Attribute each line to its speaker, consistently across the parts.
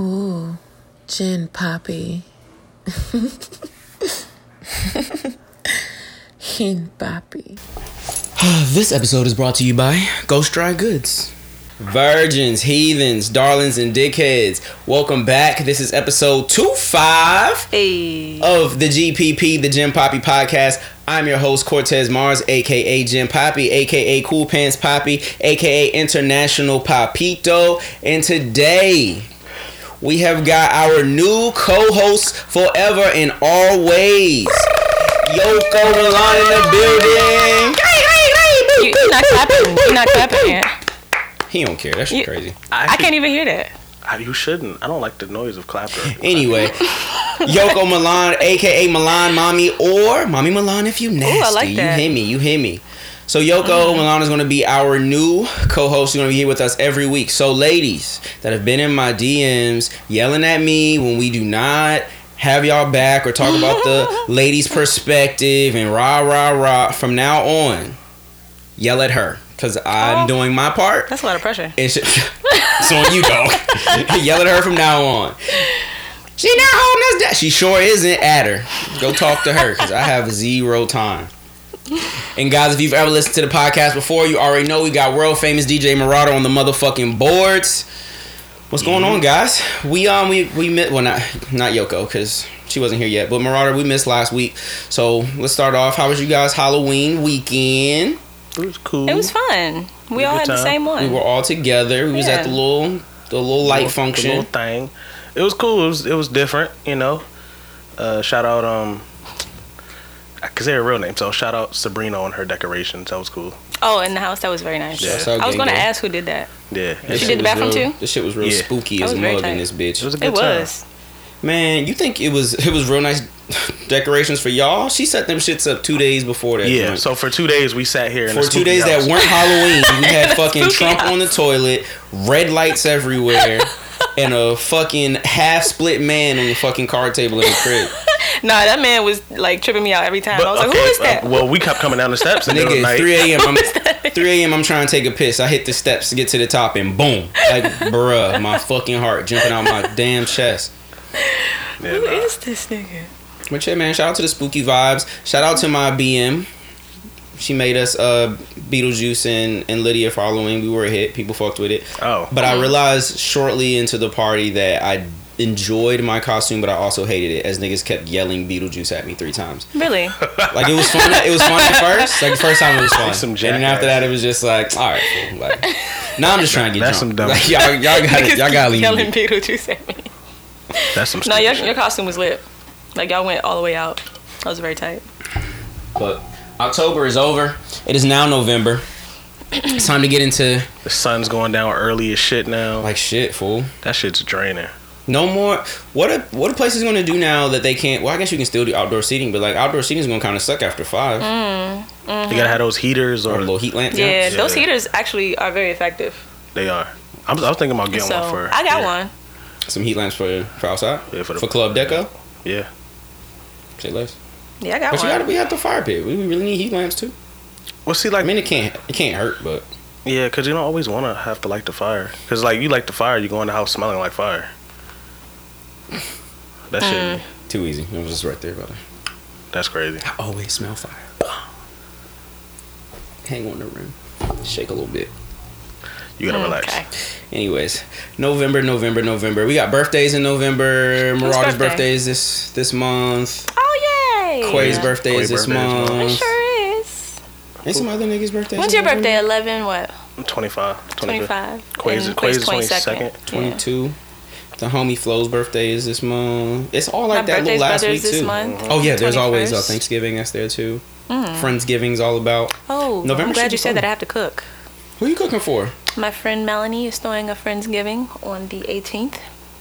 Speaker 1: Ooh, gin poppy. Gin poppy.
Speaker 2: This episode is brought to you by Ghost Dry Goods. Virgins, heathens, darlings, and dickheads. Welcome back. This is episode 25
Speaker 3: Hey.
Speaker 2: of the GPP, the Jim Poppy podcast. I'm your host, Cortez Mars, aka Jim Poppy, aka Cool Pants Poppy, aka International Papito. And today, we have got our new co host forever and always, Yoko Milan in the building.
Speaker 3: You, you're not clapping. You're not clapping yet.
Speaker 2: He don't care. That shit
Speaker 3: You-
Speaker 2: crazy.
Speaker 3: I can't even hear that.
Speaker 4: I, you shouldn't. I don't like the noise of clapper.
Speaker 2: Anyway, Yoko Milan, aka Milan Mommy, or Mommy Milan if you nasty.
Speaker 3: like that.
Speaker 2: You hear me, you hear me. So Yoko Milan is going to be our new co-host. She's going to be here with us every week. So ladies that have been in my DMs yelling at me when we do not have y'all back or talk about the ladies' perspective and rah rah rah. From now on, yell at her because I'm
Speaker 3: Oh.
Speaker 2: doing my part.
Speaker 3: That's a lot of pressure.
Speaker 2: It's, it's on you, dog. Yell at her from now on. She not holding us down. She sure isn't. At her. Go talk to her because I have zero time. And guys, if you've ever listened to the podcast before, you already know we got world famous DJ Marauder on the motherfucking boards. What's going on, guys? We um we we met well not not Yoko because she wasn't here yet, but Marauder we missed last week. So let's start off. How was you guys Halloween weekend?
Speaker 4: It was cool.
Speaker 3: It was fun. We
Speaker 4: Good
Speaker 3: all had the same one.
Speaker 2: We were all together. We was at the
Speaker 3: Yeah.
Speaker 2: little the little light
Speaker 4: Little-
Speaker 2: function.
Speaker 4: the little thing. It was cool. It was it was different. You know. Uh, shout out um. I can say her real name, so shout out Sabrina on her decorations. That was cool.
Speaker 3: Oh, in the house, that was very nice.
Speaker 4: Yeah.
Speaker 2: Shouts out
Speaker 3: I was
Speaker 2: Gang
Speaker 3: going to ask who did that.
Speaker 4: Yeah.
Speaker 2: This
Speaker 3: She did the bathroom
Speaker 2: real-
Speaker 3: too?
Speaker 2: This shit was real
Speaker 4: Yeah.
Speaker 2: spooky
Speaker 3: That
Speaker 2: as
Speaker 3: was
Speaker 2: a mug in this bitch.
Speaker 4: It was a good
Speaker 3: It
Speaker 4: time.
Speaker 3: was.
Speaker 2: Man, you think it was it was real nice decorations for y'all? She set them shits up two days before that.
Speaker 4: Yeah.
Speaker 2: joint.
Speaker 4: So for two days we sat here in
Speaker 2: for two days
Speaker 4: house.
Speaker 2: that weren't Halloween, we had fucking Trump
Speaker 3: house.
Speaker 2: on the toilet, red lights everywhere, and a fucking half split man on the fucking card table in the crib.
Speaker 3: Nah, that man was like tripping me out every time.
Speaker 4: But,
Speaker 3: I was like,
Speaker 4: okay,
Speaker 3: who is that?
Speaker 4: uh, well, we kept coming down the steps and
Speaker 2: Nigga,
Speaker 4: night.
Speaker 2: 3 a.m. I'm 3 a.m. I'm trying to take a piss. I hit the steps to get to the top and boom, like bruh, my fucking heart jumping out my damn chest.
Speaker 4: Yeah,
Speaker 3: Who
Speaker 4: nah.
Speaker 3: is this nigga?
Speaker 2: But yeah, man, shout out to the spooky vibes. Shout out to my BM. She made us uh Beetlejuice and, and Lydia following. We were a hit. People fucked with it.
Speaker 4: Oh.
Speaker 2: But I realized shortly into the party that I enjoyed my costume, but I also hated it as niggas kept yelling Beetlejuice at me three times.
Speaker 3: Really?
Speaker 2: Like it was fun. It was fun at first. Like the first time it was fun.
Speaker 4: Some
Speaker 2: and then after that, it was just like, all right, cool. Like now I'm just trying to get
Speaker 4: That's
Speaker 2: drunk.
Speaker 4: some dumb
Speaker 2: Like, y'all, y'all got
Speaker 3: Niggas
Speaker 2: y'all got to
Speaker 3: keep
Speaker 2: leave
Speaker 3: yelling
Speaker 2: me.
Speaker 3: Beetlejuice at me.
Speaker 4: That's some.
Speaker 3: Shit.
Speaker 4: No,
Speaker 3: your,
Speaker 4: shit.
Speaker 3: your costume was lit. Like y'all went all the way out. That was very tight.
Speaker 2: But October is over. It is now November. It's time to get into
Speaker 4: The sun's going down early as shit now.
Speaker 2: like shit, fool.
Speaker 4: that shit's draining.
Speaker 2: No more. What are what are places going to do now that they can't? Well, I guess you can still do outdoor seating, but like outdoor seating is going to kind of suck after five.
Speaker 3: Mm.
Speaker 4: You gotta have those heaters
Speaker 2: Or
Speaker 4: or
Speaker 2: little heat lamps.
Speaker 3: Yeah,
Speaker 2: yeah.
Speaker 3: those heaters actually are very effective.
Speaker 4: they are. I was, I was thinking about getting
Speaker 3: so
Speaker 4: one for.
Speaker 3: I got
Speaker 4: yeah.
Speaker 3: one.
Speaker 2: Some heat lamps for for outside.
Speaker 4: Yeah, for
Speaker 2: for, club deco.
Speaker 4: Yeah.
Speaker 2: Say less.
Speaker 3: Yeah, I got
Speaker 2: But you
Speaker 3: one.
Speaker 2: got to we have the fire pit. We we really need heat lamps too.
Speaker 4: Well, see,
Speaker 2: I
Speaker 4: like,
Speaker 2: mean, it can't it can't hurt, but
Speaker 4: yeah, because you don't always want to have to light the fire. Because, like, you light the fire, you go in the house smelling like fire. That
Speaker 3: Mm.
Speaker 4: shit,
Speaker 2: too easy. It was just right there, brother.
Speaker 4: that's crazy.
Speaker 2: I always smell fire. Hang on the rim. Shake a little bit.
Speaker 4: You gotta relax.
Speaker 3: Okay.
Speaker 2: Anyways, November, November, November. We got birthdays in November. Marauder's
Speaker 3: birthday?
Speaker 2: birthday is this this month.
Speaker 3: Oh yay!
Speaker 2: Quay's birthday
Speaker 4: Quay
Speaker 2: is this
Speaker 4: birthday is
Speaker 2: month.
Speaker 4: month.
Speaker 3: It sure is.
Speaker 2: Ain't some other niggas' birthdays.
Speaker 3: When's your birthday? Eleven what?
Speaker 4: I'm 25. 25.
Speaker 3: 25.
Speaker 4: Quay's-
Speaker 3: And
Speaker 4: Quay's
Speaker 3: Quay's
Speaker 4: 22nd.
Speaker 3: 22nd.
Speaker 2: Twenty-two. The homie Flo's birthday is this month. It's all like
Speaker 3: My
Speaker 2: that little last week
Speaker 3: this
Speaker 2: too.
Speaker 3: month,
Speaker 2: Oh yeah, there's always uh, Thanksgiving. That's there too.
Speaker 3: Mm.
Speaker 2: Friendsgiving's all about.
Speaker 3: Oh,
Speaker 2: November
Speaker 3: I'm glad you said
Speaker 2: fun.
Speaker 3: that. I have to cook.
Speaker 2: Who are you cooking for?
Speaker 3: My friend Melanie is throwing a Friendsgiving on the 18th,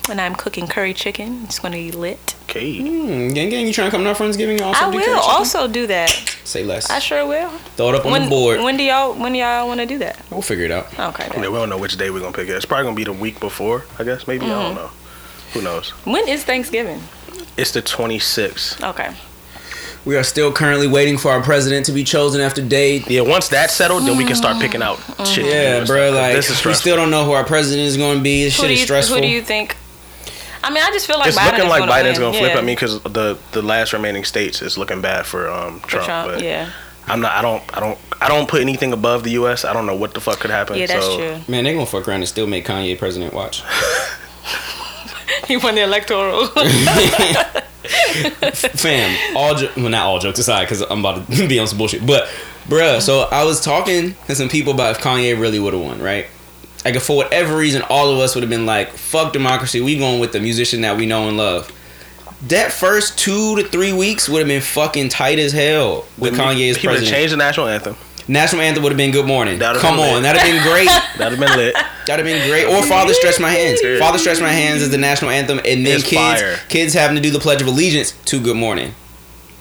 Speaker 3: and I'm cooking curry chicken. It's going to be lit.
Speaker 4: Okay.
Speaker 2: Hmm, gang, gang, you trying to come to our Friendsgiving? and Also
Speaker 3: I
Speaker 2: do
Speaker 3: will
Speaker 2: curry
Speaker 3: also do that.
Speaker 2: say less.
Speaker 3: I sure will.
Speaker 2: Throw it up on
Speaker 3: when,
Speaker 2: the board.
Speaker 3: When do y'all when do y'all want to do that?
Speaker 2: we'll figure it out.
Speaker 3: Okay.
Speaker 4: Yeah, we don't know which day we're gonna pick it. It's probably gonna be the week before, I guess. Maybe I
Speaker 3: Mm-hmm.
Speaker 4: don't know. Who knows?
Speaker 3: When is Thanksgiving?
Speaker 4: It's the 26th.
Speaker 3: Okay.
Speaker 2: We are still currently waiting for our president to be chosen after date.
Speaker 4: Yeah, once that's settled, then we can start picking out shit. to do
Speaker 2: Yeah,
Speaker 4: and
Speaker 2: bro. Like
Speaker 4: this is
Speaker 2: we still don't know who our president is going to be. This
Speaker 3: Who
Speaker 2: shit is
Speaker 3: you
Speaker 2: stressful.
Speaker 3: who do you think I mean, I just feel like
Speaker 4: it's
Speaker 3: Biden
Speaker 4: looking
Speaker 3: is
Speaker 4: like
Speaker 3: gonna
Speaker 4: Biden's gonna flip.
Speaker 3: Yeah.
Speaker 4: I mean, because the the last remaining states is looking bad for um
Speaker 3: For
Speaker 4: Trump.
Speaker 3: Trump,
Speaker 4: but
Speaker 3: yeah,
Speaker 4: I'm not. I don't. I don't. I don't put anything above the U.S. I don't know what the fuck could happen.
Speaker 3: yeah, that's
Speaker 4: so,
Speaker 3: true.
Speaker 2: Man, they gonna fuck around and still make Kanye president. Watch.
Speaker 3: He won the electoral.
Speaker 2: Fam, all jo- well, not all jokes aside, because I'm about to be on some bullshit. But, bruh, so I was talking to some people about if Kanye really would have won, right? Like, if for whatever reason, all of us would have been like, "Fuck democracy, we going with the musician that we know and love." That first two to three weeks would have been fucking tight as hell with Kanye as
Speaker 4: He would have
Speaker 2: president.
Speaker 4: changed the national anthem.
Speaker 2: National anthem would have been "Good Morning."
Speaker 4: That'd've
Speaker 2: Come on,
Speaker 4: lit.
Speaker 2: that'd have been great.
Speaker 4: That'd have been lit.
Speaker 2: That'd have been great. Or Father Stretch My Hands. Father Stretch My Hands is the national anthem, and then
Speaker 4: It's
Speaker 2: kids
Speaker 4: fire.
Speaker 2: kids having to do the Pledge of Allegiance to Good Morning.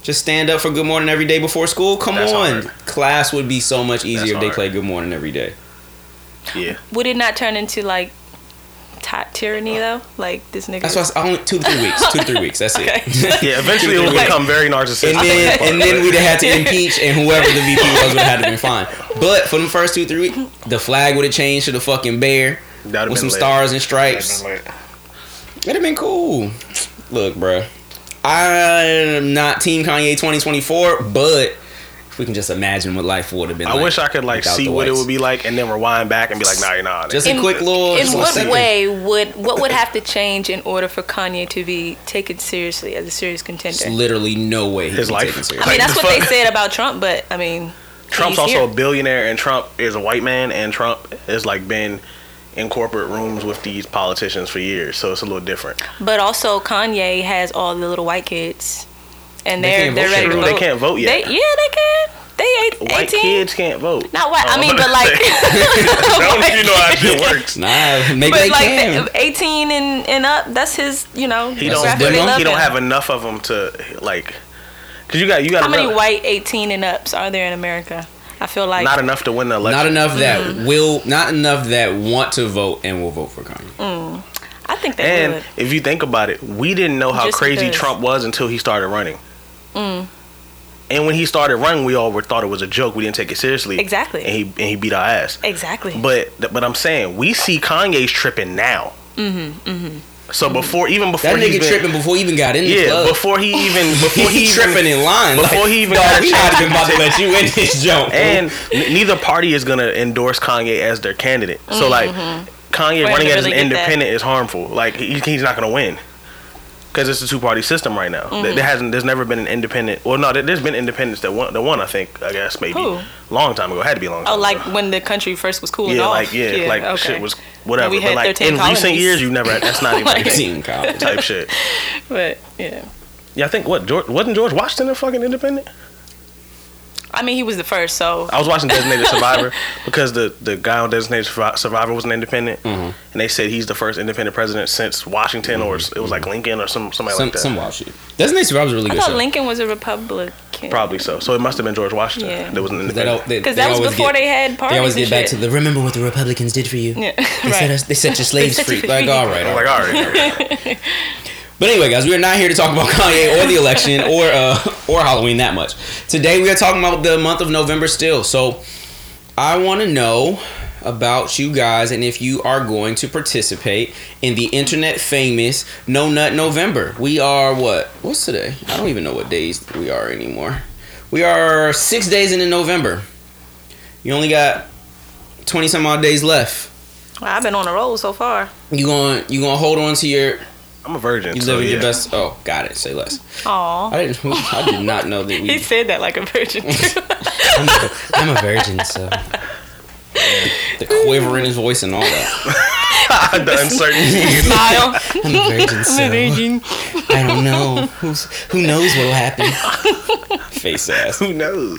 Speaker 2: Just stand up for Good Morning every day before school. Come
Speaker 4: That's
Speaker 2: on,
Speaker 4: hard.
Speaker 2: class would be so much easier
Speaker 4: That's
Speaker 2: if they
Speaker 4: hard.
Speaker 2: played Good Morning every day.
Speaker 4: Yeah.
Speaker 3: Would it not turn into like ty- tyranny though? Like this nigga.
Speaker 2: That's why it's only two to three weeks. Two to three weeks. That's
Speaker 3: Okay.
Speaker 2: it.
Speaker 4: Yeah. Eventually, it will
Speaker 2: Right.
Speaker 4: become very narcissistic.
Speaker 2: And then and then we'd have had to impeach, and whoever the VP was would have had to been fine. But for the first two three weeks, the flag would have changed to the fucking bear
Speaker 4: That'd
Speaker 2: with
Speaker 4: been
Speaker 2: some
Speaker 4: lit.
Speaker 2: stars and stripes. It'd have been cool. Look, bruh. I'm not Team Kanye 2024, but if we can just imagine what life would have been
Speaker 4: I
Speaker 2: like.
Speaker 4: wish I could like see what it would be like, and then rewind back and be like, Nah, you're not.
Speaker 2: Just a
Speaker 3: In-
Speaker 2: quick little.
Speaker 3: In what
Speaker 2: one second.
Speaker 3: way would what would have to change in order for Kanye to be taken seriously as a serious contender?
Speaker 2: There's literally no way he
Speaker 4: His
Speaker 2: can
Speaker 4: life.
Speaker 2: take it
Speaker 3: I mean, that's
Speaker 4: the
Speaker 3: what they said about Trump, but I mean,
Speaker 4: Trump's also
Speaker 3: here.
Speaker 4: a billionaire, and Trump is a white man, and Trump has like been in corporate rooms with these politicians for years, so it's a little different.
Speaker 3: But also, Kanye has all the little white kids, and
Speaker 2: They
Speaker 3: they're
Speaker 2: can't
Speaker 3: they're
Speaker 2: vote
Speaker 3: ready
Speaker 2: yet.
Speaker 3: to
Speaker 4: They can't vote yet.
Speaker 3: They, yeah, they can. They eight,
Speaker 4: White
Speaker 3: 18.
Speaker 4: kids can't vote.
Speaker 3: Not white. I
Speaker 4: Oh,
Speaker 3: mean, but like,
Speaker 4: I don't you know how shit works.
Speaker 2: Nah, maybe
Speaker 3: but
Speaker 2: they
Speaker 3: like
Speaker 2: can.
Speaker 3: the- 18 and, and up. That's his. You know,
Speaker 4: He don't.
Speaker 2: his
Speaker 3: demographic.
Speaker 2: demo?
Speaker 4: He don't have enough of them to like. Cause you got you got
Speaker 3: How many white 18 and ups are there in America? I feel like
Speaker 4: not enough to win the election.
Speaker 2: Not enough that
Speaker 3: Mm-hmm.
Speaker 2: will, not enough that want to vote and will vote for Kanye.
Speaker 3: I think they
Speaker 4: And
Speaker 3: would.
Speaker 4: if you think about it, we didn't know how
Speaker 3: Just
Speaker 4: crazy
Speaker 3: because.
Speaker 4: Trump was until he started running.
Speaker 3: Mm.
Speaker 4: And when he started running, we all were thought it was a joke. We didn't take it seriously.
Speaker 3: Exactly.
Speaker 4: And he and he beat our ass.
Speaker 3: Exactly.
Speaker 4: But but I'm saying we see Kanye's tripping now. Mm-hmm. Mm-hmm. So before even before
Speaker 2: That nigga
Speaker 4: been-
Speaker 2: tripping before he even got in the
Speaker 4: Yeah,
Speaker 2: club.
Speaker 4: before he even before he
Speaker 2: he tripping in line.
Speaker 4: before
Speaker 2: like,
Speaker 4: he even
Speaker 2: dog,
Speaker 4: got a
Speaker 2: we not even about to let you in this joke.
Speaker 4: and n- neither party is gonna endorse Kanye as their candidate. So like Kanye
Speaker 3: We're
Speaker 4: running as an
Speaker 3: really get that.
Speaker 4: independent is harmful. Like he, he's not gonna win because it's a two party system right now. There- There mm-hmm. hasn't. There's never been an independent. Well, no, there- there's been independents that won. That won, I think. I guess maybe
Speaker 3: Who?
Speaker 4: long time ago. Had to be a long oh, time.
Speaker 3: oh, like
Speaker 4: ago.
Speaker 3: when the country first was cooling
Speaker 4: yeah, like yeah, like
Speaker 3: okay.
Speaker 4: shit was whatever.
Speaker 3: we had But
Speaker 4: like
Speaker 3: 13
Speaker 4: in recent
Speaker 3: colonies.
Speaker 4: years, you never. That's not even
Speaker 3: Like-
Speaker 2: college.
Speaker 4: type shit.
Speaker 3: But yeah,
Speaker 4: Yeah, I think what George wasn't George Washington a fucking independent.
Speaker 3: I mean, he was the first, so
Speaker 4: I was watching Designated Survivor because the, the guy on Designated Survivor was an independent,
Speaker 2: Mm-hmm.
Speaker 4: and they said he's the first independent president since Washington, or it was like Lincoln or some somebody
Speaker 2: Some
Speaker 4: like that.
Speaker 2: some Washington. shit. Designated Survivor was a really
Speaker 3: I
Speaker 2: good
Speaker 3: thought
Speaker 2: show.
Speaker 3: Lincoln was a Republican.
Speaker 4: Probably so. So it must have been George Washington.
Speaker 3: Yeah.
Speaker 4: There was an
Speaker 2: They
Speaker 4: independent.
Speaker 3: Because
Speaker 2: they
Speaker 3: that was before
Speaker 2: get-
Speaker 3: they had parties.
Speaker 2: They always get
Speaker 3: and
Speaker 2: back
Speaker 3: shit.
Speaker 2: to the remember what the Republicans did for you.
Speaker 3: Yeah,
Speaker 2: They set
Speaker 3: right.
Speaker 2: us, they set your slaves
Speaker 3: set you
Speaker 2: free. Like
Speaker 3: free.
Speaker 2: all right, all
Speaker 4: I'm
Speaker 2: right.
Speaker 4: like, all right.
Speaker 2: But anyway, guys, we are not here to talk about Kanye or the election or uh, or Halloween that much. Today we are talking about the month of November still. So I want to know about you guys and if you are going to participate in the internet famous No Nut November. We are what? What's today? I don't even know what days we are anymore. We are six days into November. You only got twenty some odd days left.
Speaker 3: Well, I've been on a roll so far.
Speaker 2: You going you gonna hold on to your
Speaker 4: I'm a virgin.
Speaker 2: you
Speaker 4: so
Speaker 2: living
Speaker 4: yeah.
Speaker 2: your best? Oh, got it. Say less.
Speaker 3: Aw.
Speaker 2: I didn't. I did not know that
Speaker 3: He said that like a virgin.
Speaker 2: I'm a, I'm a virgin, so the quiver in his voice and all that.
Speaker 4: the uncertainty.
Speaker 3: Smile.
Speaker 2: I'm a virgin, so I don't know. Who's who knows what'll happen? Face ass.
Speaker 4: Who knows?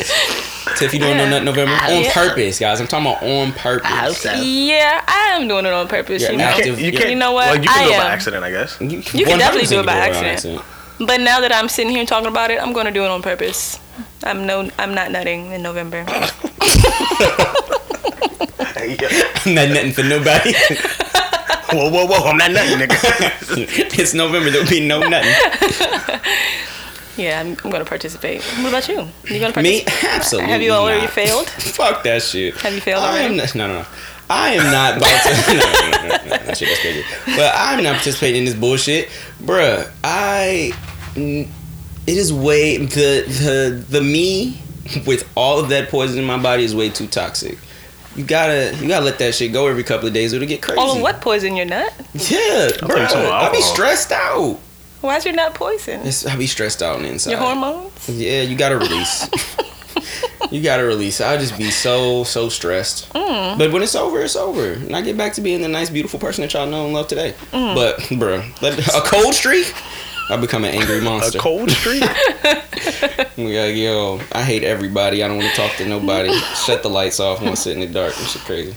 Speaker 2: Tiff, you doing no nut November on
Speaker 3: Yeah.
Speaker 2: purpose, guys? I'm talking about on purpose.
Speaker 3: Yeah, I am doing it on purpose.
Speaker 2: You're
Speaker 3: you know.
Speaker 2: active.
Speaker 4: You
Speaker 2: You
Speaker 4: can't.
Speaker 3: know what?
Speaker 4: Well, you can
Speaker 3: I
Speaker 4: do it by accident, I guess.
Speaker 2: You,
Speaker 3: You can definitely do it by
Speaker 2: on
Speaker 3: accident. But now that I'm sitting here talking about it, I'm going to do it on purpose. I'm no, I'm not nutting in November.
Speaker 2: I'm not nothing for nobody.
Speaker 4: whoa, whoa, whoa! I'm not nothing, nigga.
Speaker 2: it's November. There'll be no nothing.
Speaker 3: Yeah, I'm, I'm going to participate. What about you? You going to participate?
Speaker 2: Me, absolutely.
Speaker 3: Have you already
Speaker 2: not.
Speaker 3: failed?
Speaker 2: Fuck that shit.
Speaker 3: Have you failed
Speaker 2: I
Speaker 3: already?
Speaker 2: am not- no, no, no. I am not about to. no, no, no, no, no, that shit is crazy. But I'm not participating in this bullshit, bruh. I. It is way the the the me with all of that poison in my body is way too toxic. You gotta you gotta let that shit go every couple of days. or It'll get crazy.
Speaker 3: All of what poison your nut?
Speaker 2: Yeah, bro.
Speaker 4: think so,
Speaker 2: I be stressed out.
Speaker 3: Why is your nut poison?
Speaker 2: It's, I be stressed out on the inside.
Speaker 3: Your hormones?
Speaker 2: Yeah, you gotta release. you gotta release. I'll just be so so stressed.
Speaker 3: Mm.
Speaker 2: But when it's over, it's over, and I get back to being the nice, beautiful person that y'all know and love today.
Speaker 3: Mm.
Speaker 2: But, bro, a cold streak, I become an angry monster.
Speaker 4: A cold streak.
Speaker 2: We gotta, yo, I hate everybody. I don't want to talk to nobody. Shut the lights off. I want to sit in the dark. This shit crazy.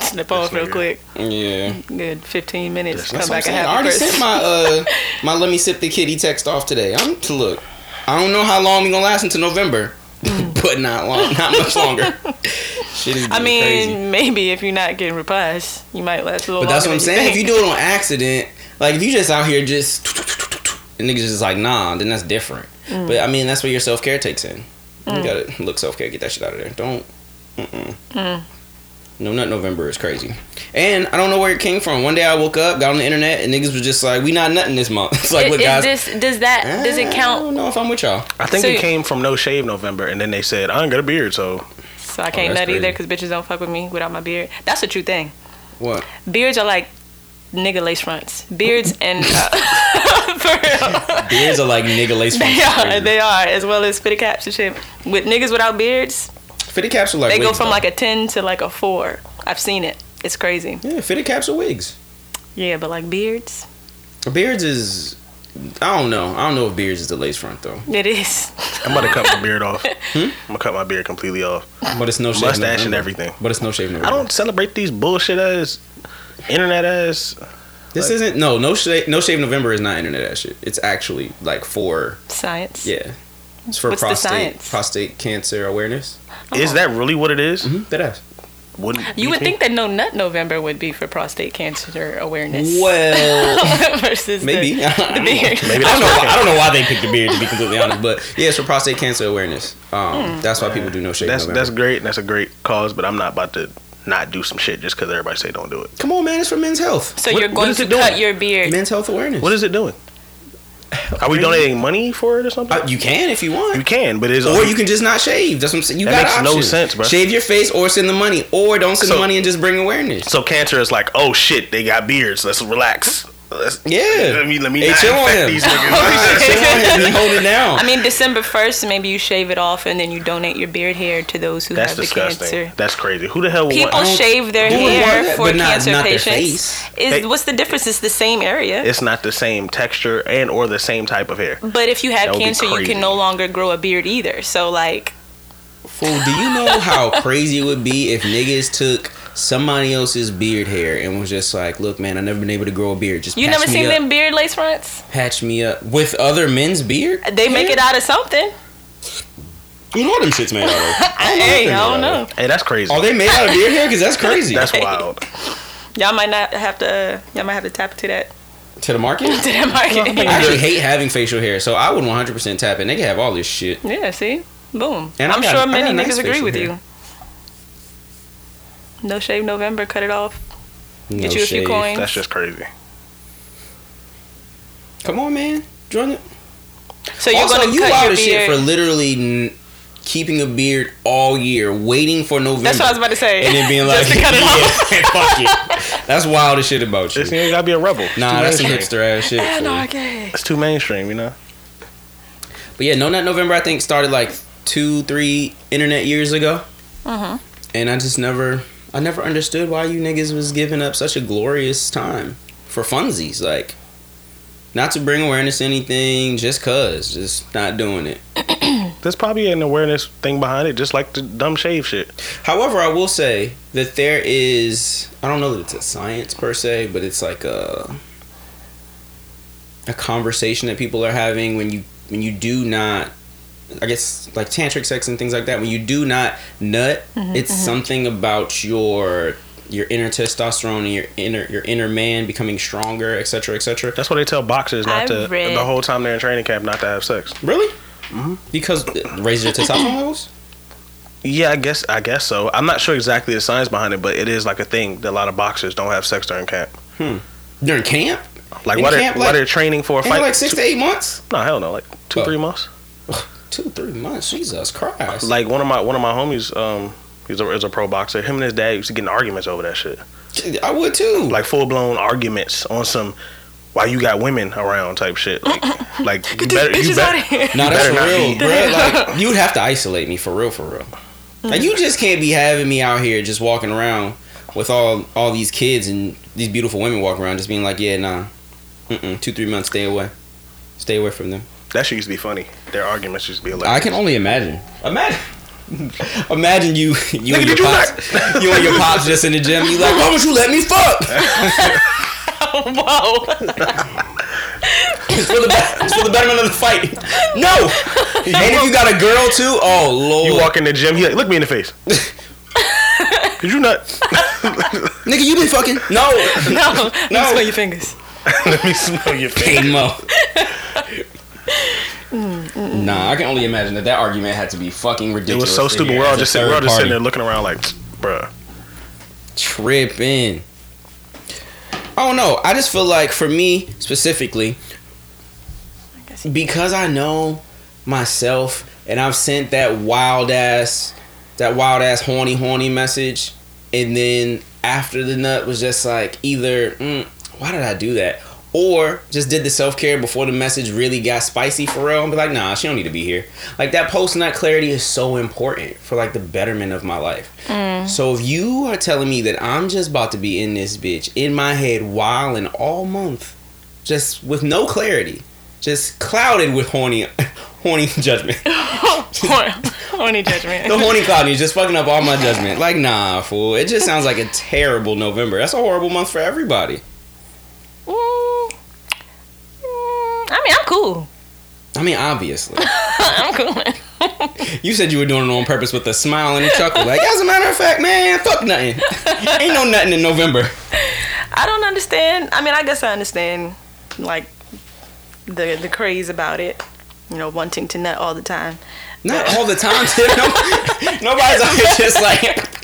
Speaker 3: Slip off real quick.
Speaker 2: Yeah.
Speaker 3: Good 15 minutes.
Speaker 2: That's
Speaker 3: Come
Speaker 2: what I'm
Speaker 3: back and
Speaker 2: saying. I already sent my uh my let me sip the kitty text off today. I'm look. I don't know how long we gonna last until November, but not long, not much longer. Shit is
Speaker 3: Mm. I mean,
Speaker 2: crazy.
Speaker 3: maybe if you're not getting replies, you might last a little
Speaker 2: But that's what I'm
Speaker 3: than
Speaker 2: saying. If you do it on accident, like if you just out here just and niggas just like nah, then that's different.
Speaker 3: Mm.
Speaker 2: But I mean, that's where your self care takes in. You gotta look self care, get that shit out of there. Don't. Mm-mm.
Speaker 3: Mm.
Speaker 2: No Nut November is crazy, and I don't know where it came from. One day I woke up, got on the internet, and niggas was just like, "We not nothing this month." It's like,
Speaker 3: Is-
Speaker 2: look,
Speaker 3: is
Speaker 2: guys.
Speaker 3: this, does that does
Speaker 2: I
Speaker 3: it
Speaker 2: don't
Speaker 3: count?
Speaker 2: know if I'm with y'all.
Speaker 4: I think
Speaker 3: So
Speaker 4: it came from No Shave November, and then they said I ain't got a beard, so
Speaker 3: So I can't
Speaker 2: Oh, that's
Speaker 3: nut either because bitches don't fuck with me without my beard. That's a true thing.
Speaker 2: What?
Speaker 3: Beards are like nigga lace fronts. Beards and uh, for real.
Speaker 2: Beards are like nigga lace
Speaker 3: They
Speaker 2: fronts.
Speaker 3: are, they are, as well as fitted caps and shit. With niggas without beards,
Speaker 2: Fitted caps are like
Speaker 3: they go from
Speaker 2: though.
Speaker 3: like a 10 to like a 4. I've seen it. It's crazy.
Speaker 2: yeah, fitted caps are wigs.
Speaker 3: Yeah, but like beards,
Speaker 2: Beards is. I don't know. I don't know if beards is the lace front though.
Speaker 3: it is.
Speaker 4: I'm about to cut my beard off. I'm gonna cut my beard completely off.
Speaker 2: But it's no shave.
Speaker 4: Mustache and everything.
Speaker 2: But it's no shave. November.
Speaker 4: I don't celebrate these bullshit ass internet ass.
Speaker 2: This isn't no no shave. No shave November is not internet ass shit. It's actually like for
Speaker 3: Science.
Speaker 2: yeah. It's for
Speaker 3: What's
Speaker 2: prostate
Speaker 3: science?
Speaker 2: prostate cancer awareness.
Speaker 4: Is that really what it is?
Speaker 2: Mm-hmm. That ass.
Speaker 4: Wouldn't
Speaker 3: You would
Speaker 4: me?
Speaker 3: think that No Nut November would be for prostate cancer awareness.
Speaker 2: Well,
Speaker 3: versus
Speaker 2: maybe.
Speaker 3: the,
Speaker 2: I don't
Speaker 3: the
Speaker 2: know.
Speaker 3: beard.
Speaker 4: Maybe
Speaker 2: I don't know. Why. I don't know why they picked the beard to be completely honest, but yeah, it's for prostate cancer awareness. Um, that's why people do no shave.
Speaker 4: That's
Speaker 2: November.
Speaker 4: that's great. That's a great cause, but I'm not about to not do some shit just because everybody say don't do it.
Speaker 2: Come on, man. It's for men's health.
Speaker 3: So
Speaker 4: What-
Speaker 3: you're going
Speaker 4: is
Speaker 3: to
Speaker 4: it doing?
Speaker 3: cut your beard.
Speaker 2: Men's health awareness.
Speaker 4: What is it doing? Are we donating money for it or something?
Speaker 2: Uh, you can if you want.
Speaker 4: you can, but it's
Speaker 2: Or you can just not shave. That's what I'm saying. You
Speaker 4: That
Speaker 2: got
Speaker 4: makes no sense, bro.
Speaker 2: Shave your face or send the money, or don't send the money and just bring awareness.
Speaker 4: So cancer is like, oh shit, they got beards. Let's relax. Let's,
Speaker 2: Yeah.
Speaker 4: Let me let me
Speaker 2: Hey,
Speaker 4: not
Speaker 2: chill on him.
Speaker 4: these niggas.
Speaker 2: chill on him hold it down.
Speaker 3: I mean, December 1st, maybe you shave it off and then you donate your beard hair to those who
Speaker 4: That's
Speaker 3: have the
Speaker 4: disgusting.
Speaker 3: cancer.
Speaker 4: That's crazy. Who the hell would
Speaker 3: People
Speaker 4: want?
Speaker 2: don't-
Speaker 3: shave their
Speaker 2: Who would want
Speaker 3: hair for
Speaker 2: But not-
Speaker 3: cancer
Speaker 2: not their
Speaker 3: patients.
Speaker 2: face.
Speaker 3: Is
Speaker 4: Hey.
Speaker 3: what's the difference? It's the same area.
Speaker 4: It's not the same texture and or the same type of hair.
Speaker 3: but if you have cancer, you can no longer grow a beard either. So like,
Speaker 2: Fool, do you know how crazy it would be if niggas took somebody else's beard hair and was just like, look, man, I've never been able to grow a beard. Just
Speaker 3: you
Speaker 2: patch
Speaker 3: never
Speaker 2: me
Speaker 3: seen
Speaker 2: up.
Speaker 3: them beard lace fronts?
Speaker 2: Patch me up with other men's beard.
Speaker 3: They make it out of something.
Speaker 2: You know what them shits made out of?
Speaker 3: Hey, I
Speaker 2: know
Speaker 3: don't know.
Speaker 4: Hey, that's crazy.
Speaker 2: Are they made out of beard hair? Because that's crazy.
Speaker 4: That's wild.
Speaker 3: Y'all might not have to. Uh, y'all might have to tap into that
Speaker 2: to the market.
Speaker 3: to that market.
Speaker 2: I actually hate having facial hair, so I would 100% tap in. They can have all this shit.
Speaker 3: yeah. See, boom.
Speaker 2: And I
Speaker 3: I'm
Speaker 2: got-
Speaker 3: sure many
Speaker 2: got nice
Speaker 3: niggas agree with
Speaker 2: hair.
Speaker 3: you. No shave November. Cut it off.
Speaker 2: No
Speaker 3: Get you a few coins.
Speaker 4: That's just crazy.
Speaker 2: Come on, man. Join it.
Speaker 3: So you're
Speaker 2: also,
Speaker 3: gonna
Speaker 2: you
Speaker 3: cut
Speaker 2: wild
Speaker 3: your
Speaker 2: as shit for literally n- keeping a beard all year, waiting for November.
Speaker 3: That's what I was about to say.
Speaker 2: And then being like,
Speaker 3: Just to cut it off.
Speaker 2: yeah, fuck it. That's wild as shit about you.
Speaker 4: This nigga gotta be a rebel. It's
Speaker 2: Nah, that's some
Speaker 4: mainstream.
Speaker 2: hipster ass shit. fool.
Speaker 3: Anarchy.
Speaker 4: It's too mainstream, you know.
Speaker 2: But yeah, No Nut November I think started like two, three internet years ago.
Speaker 3: Mhm.
Speaker 2: And I just never, I never understood why you niggas was giving up such a glorious time for funsies. Like, not to bring awareness to anything, just cause, just not doing it.
Speaker 4: There's probably an awareness thing behind it, just like the dumb shave shit.
Speaker 2: However, I will say that there is, I don't know that it's a science per se, but it's like a a conversation that people are having when you when you do not I guess like tantric sex and things like that when you do not nut mm-hmm, it's mm-hmm. something about your your inner testosterone and your inner your inner man becoming stronger etc etc
Speaker 4: That's what they tell boxers not
Speaker 3: I've
Speaker 4: to
Speaker 3: read-
Speaker 4: the whole time they're in training camp not to have sex.
Speaker 2: really mm-hmm. because it raises your testosterone levels
Speaker 4: Yeah, I guess I guess so. I'm not sure exactly the science behind it, but it is like a thing that a lot of boxers don't have sex during camp. Hmm.
Speaker 2: During camp?
Speaker 4: Like
Speaker 2: In
Speaker 4: while they're
Speaker 2: camp,
Speaker 4: while they're training for a fight.
Speaker 2: like six to eight months?
Speaker 4: no, hell no, like two
Speaker 2: Oh.
Speaker 4: three months.
Speaker 2: Two, three months. Jesus Christ.
Speaker 4: Like one of my one of my homies, um, he's a, is a pro boxer. Him and his dad used to get in arguments over that shit.
Speaker 2: I would too.
Speaker 4: Like full blown arguments on some why you got women around type shit. Like, like you
Speaker 3: Get
Speaker 4: better
Speaker 3: these
Speaker 4: you
Speaker 3: bitches out
Speaker 4: better
Speaker 3: of here.
Speaker 2: No, that's
Speaker 4: not
Speaker 2: real,
Speaker 4: be-
Speaker 2: bro. Like you would have to isolate me for real, for real. Like you just can't be having me out here just walking around with all all these kids and these beautiful women walking around, just being like, yeah, nah, Mm-mm, two three months, stay away, stay away from them.
Speaker 4: That shit used to be funny. Their arguments used to be hilarious.
Speaker 2: I can only imagine. Imagine. Imagine you, you and your
Speaker 4: did you
Speaker 2: pops, you and your pops just in the gym. You like, why don't you let me fuck?
Speaker 3: Whoa.
Speaker 2: It's for the be- it's for the betterment of the fight. No. And if you got a girl too, oh lord.
Speaker 4: You walk in the gym, he like, look me in the face. Did you not?
Speaker 2: Nigga, you been fucking? No.
Speaker 3: no,
Speaker 2: No.
Speaker 3: no. Smell your fingers.
Speaker 4: Let me smell your face.
Speaker 2: Hey Nah, I can only imagine that that argument had to be fucking ridiculous.
Speaker 4: It was so stupid. We're all just sitting, we're all just sitting there looking around like, bruh.
Speaker 2: tripping. I don't know. I just feel like for me specifically, because I know myself and I've sent that wild ass, that wild ass horny horny message, and then after the nut was just like either, mm, why did I do that? Or just did the self care before the message really got spicy for real and be like, nah, she don't need to be here. Like that post nut clarity is so important for like the betterment of my life. Mm. So if you are telling me that I'm just about to be in this bitch in my head wilding all month, just with no clarity, just clouded with horny, horny judgment.
Speaker 3: Horny judgment.
Speaker 2: the horny cloud is just fucking up all my judgment. Like nah, fool. It just sounds like a terrible November. That's a horrible month for everybody.
Speaker 3: Mm, mm, I mean, I'm cool.
Speaker 2: I mean, obviously.
Speaker 3: I'm cool.
Speaker 2: You said you were doing it on purpose with a smile and a chuckle. Like, as a matter of fact, man, fuck nothing. Ain't no nothing in November.
Speaker 3: I don't understand. I mean, I guess I understand, like, the the craze about it. You know, wanting to nut all the time.
Speaker 2: Not all the time, Tim. Nobody's out here just like,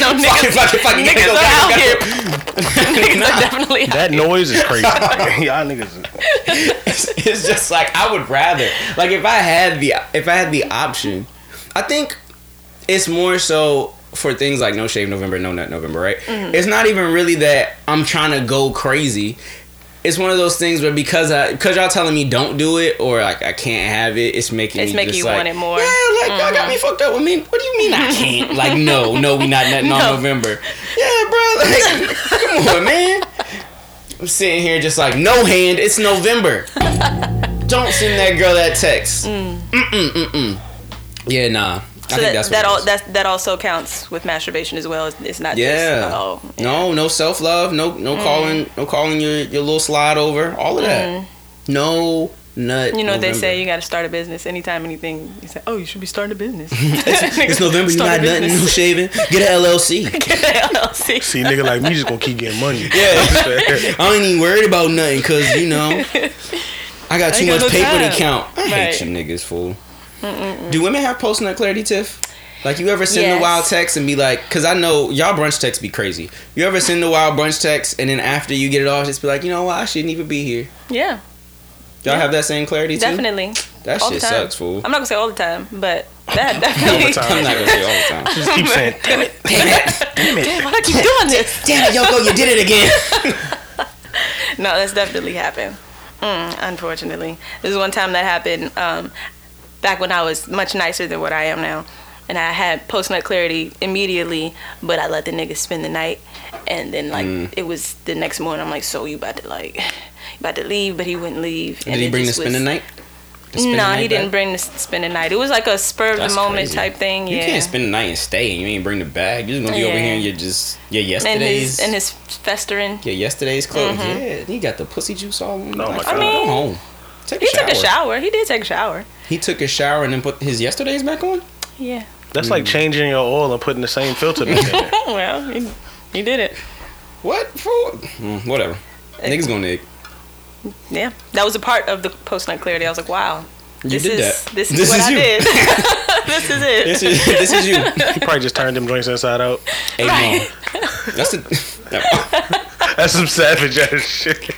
Speaker 3: No,
Speaker 2: fuck it,
Speaker 3: niggas,
Speaker 2: fuck it, fuck it.
Speaker 3: niggas
Speaker 2: Gotta
Speaker 3: are out here. Niggas
Speaker 2: Nah.
Speaker 3: are definitely out
Speaker 4: That noise is crazy. Y'all niggas.
Speaker 2: it's, it's just like I would rather like if I had the if I had the option, I think it's more so for things like no shave November, no nut November, right? Mm-hmm. It's not even really that I'm trying to go crazy. It's one of those things where because I because y'all telling me don't do it or like I can't have it, it's making
Speaker 3: It's
Speaker 2: me
Speaker 3: making
Speaker 2: just
Speaker 3: you
Speaker 2: like,
Speaker 3: want it more.
Speaker 2: Yeah, like y'all got me fucked up. I mean, what do you mean I can't? like no, no, we not nutting on
Speaker 3: No.
Speaker 2: November. Yeah, bro. Like, come on, man. I'm sitting here just like no hand. It's November. Don't send that girl that text. Mm mm mm mm. Yeah, nah. I
Speaker 3: So
Speaker 2: think
Speaker 3: that,
Speaker 2: that's what
Speaker 3: that all that that also counts with masturbation as well. It's- It's not
Speaker 2: Yeah.
Speaker 3: just oh
Speaker 2: No, no self love. No, no
Speaker 3: Mm.
Speaker 2: calling. No calling your your little slide over. All of that. No nut.
Speaker 3: Mm. You know what they say? You got to start a business. Anytime anything, you say, "Oh, you should be starting a business."
Speaker 2: It's November. You
Speaker 3: Start
Speaker 2: not
Speaker 3: a
Speaker 2: nutting, no
Speaker 3: business.
Speaker 2: shaving. Get an LLC.
Speaker 3: Get an LLC.
Speaker 4: See, nigga like me just gonna keep getting money.
Speaker 2: Yeah. I ain't even worried about nothing because you know I got too
Speaker 3: ain't got
Speaker 2: much
Speaker 3: no
Speaker 2: paper to count. I hate you niggas, fool. Do women have post nut clarity, Tiff? Like you ever send
Speaker 3: Yes.
Speaker 2: the wild text and be like, because I know y'all brunch texts be crazy. You ever send the wild brunch text and then after you get it off, just be like, you know what, I shouldn't even be here.
Speaker 3: Yeah,
Speaker 2: Y'all
Speaker 3: Yeah.
Speaker 2: have that same clarity too?
Speaker 3: definitely.
Speaker 2: That
Speaker 3: All
Speaker 2: shit
Speaker 3: the time.
Speaker 2: sucks, fool.
Speaker 3: I'm not gonna say all the time, but that definitely.
Speaker 4: All the time.
Speaker 2: I'm not gonna say all the time.
Speaker 4: Just keep saying, damn it,
Speaker 2: Damn it!
Speaker 3: Damn, it. why do I keep doing this?
Speaker 2: Damn it, Yoko, you did it again.
Speaker 3: No, that's definitely happened. Mm, unfortunately, this is one time that happened. Um, back when I was much nicer than what I am now, and I had post nut clarity immediately, but I let the nigga spend the night, and then like
Speaker 2: Mm.
Speaker 3: it was the next morning. I'm like, so you about to like, you about to leave, but he wouldn't leave.
Speaker 2: Did he bring the spend the night? The spin the
Speaker 3: No,
Speaker 2: night
Speaker 3: he didn't bring the spend the night. It was like a spur of
Speaker 2: That's
Speaker 3: the moment
Speaker 2: crazy.
Speaker 3: type thing.
Speaker 2: You
Speaker 3: Yeah.
Speaker 2: can't spend the night and stay. You ain't bring the bag. You're just gonna be over here and you're just yeah
Speaker 3: and
Speaker 2: yesterday's
Speaker 3: his and his festering.
Speaker 2: yeah yesterday's clothes. Yeah, he got the pussy juice all. on.
Speaker 4: Oh
Speaker 2: like,
Speaker 4: my
Speaker 2: go home. Take a
Speaker 3: He
Speaker 2: shower.
Speaker 3: took a shower. He did take a shower.
Speaker 2: He took a shower and then put his yesterday's back on.
Speaker 3: Yeah.
Speaker 4: That's like changing your oil and putting the same filter back in there.
Speaker 3: well, he, he did it.
Speaker 2: What for? Mm, whatever. Niggas gonna nig.
Speaker 3: Yeah, that was a part of the post night clarity. I was like, wow,
Speaker 2: You
Speaker 3: this
Speaker 2: did
Speaker 3: is
Speaker 2: that.
Speaker 3: this is
Speaker 2: This
Speaker 3: what
Speaker 2: is
Speaker 3: I
Speaker 2: you.
Speaker 3: did. this is it.
Speaker 2: This is this is you.
Speaker 4: He probably just turned them joints inside out.
Speaker 2: Hey,
Speaker 3: Right.
Speaker 2: Mom. That's the
Speaker 4: That's some savage ass shit.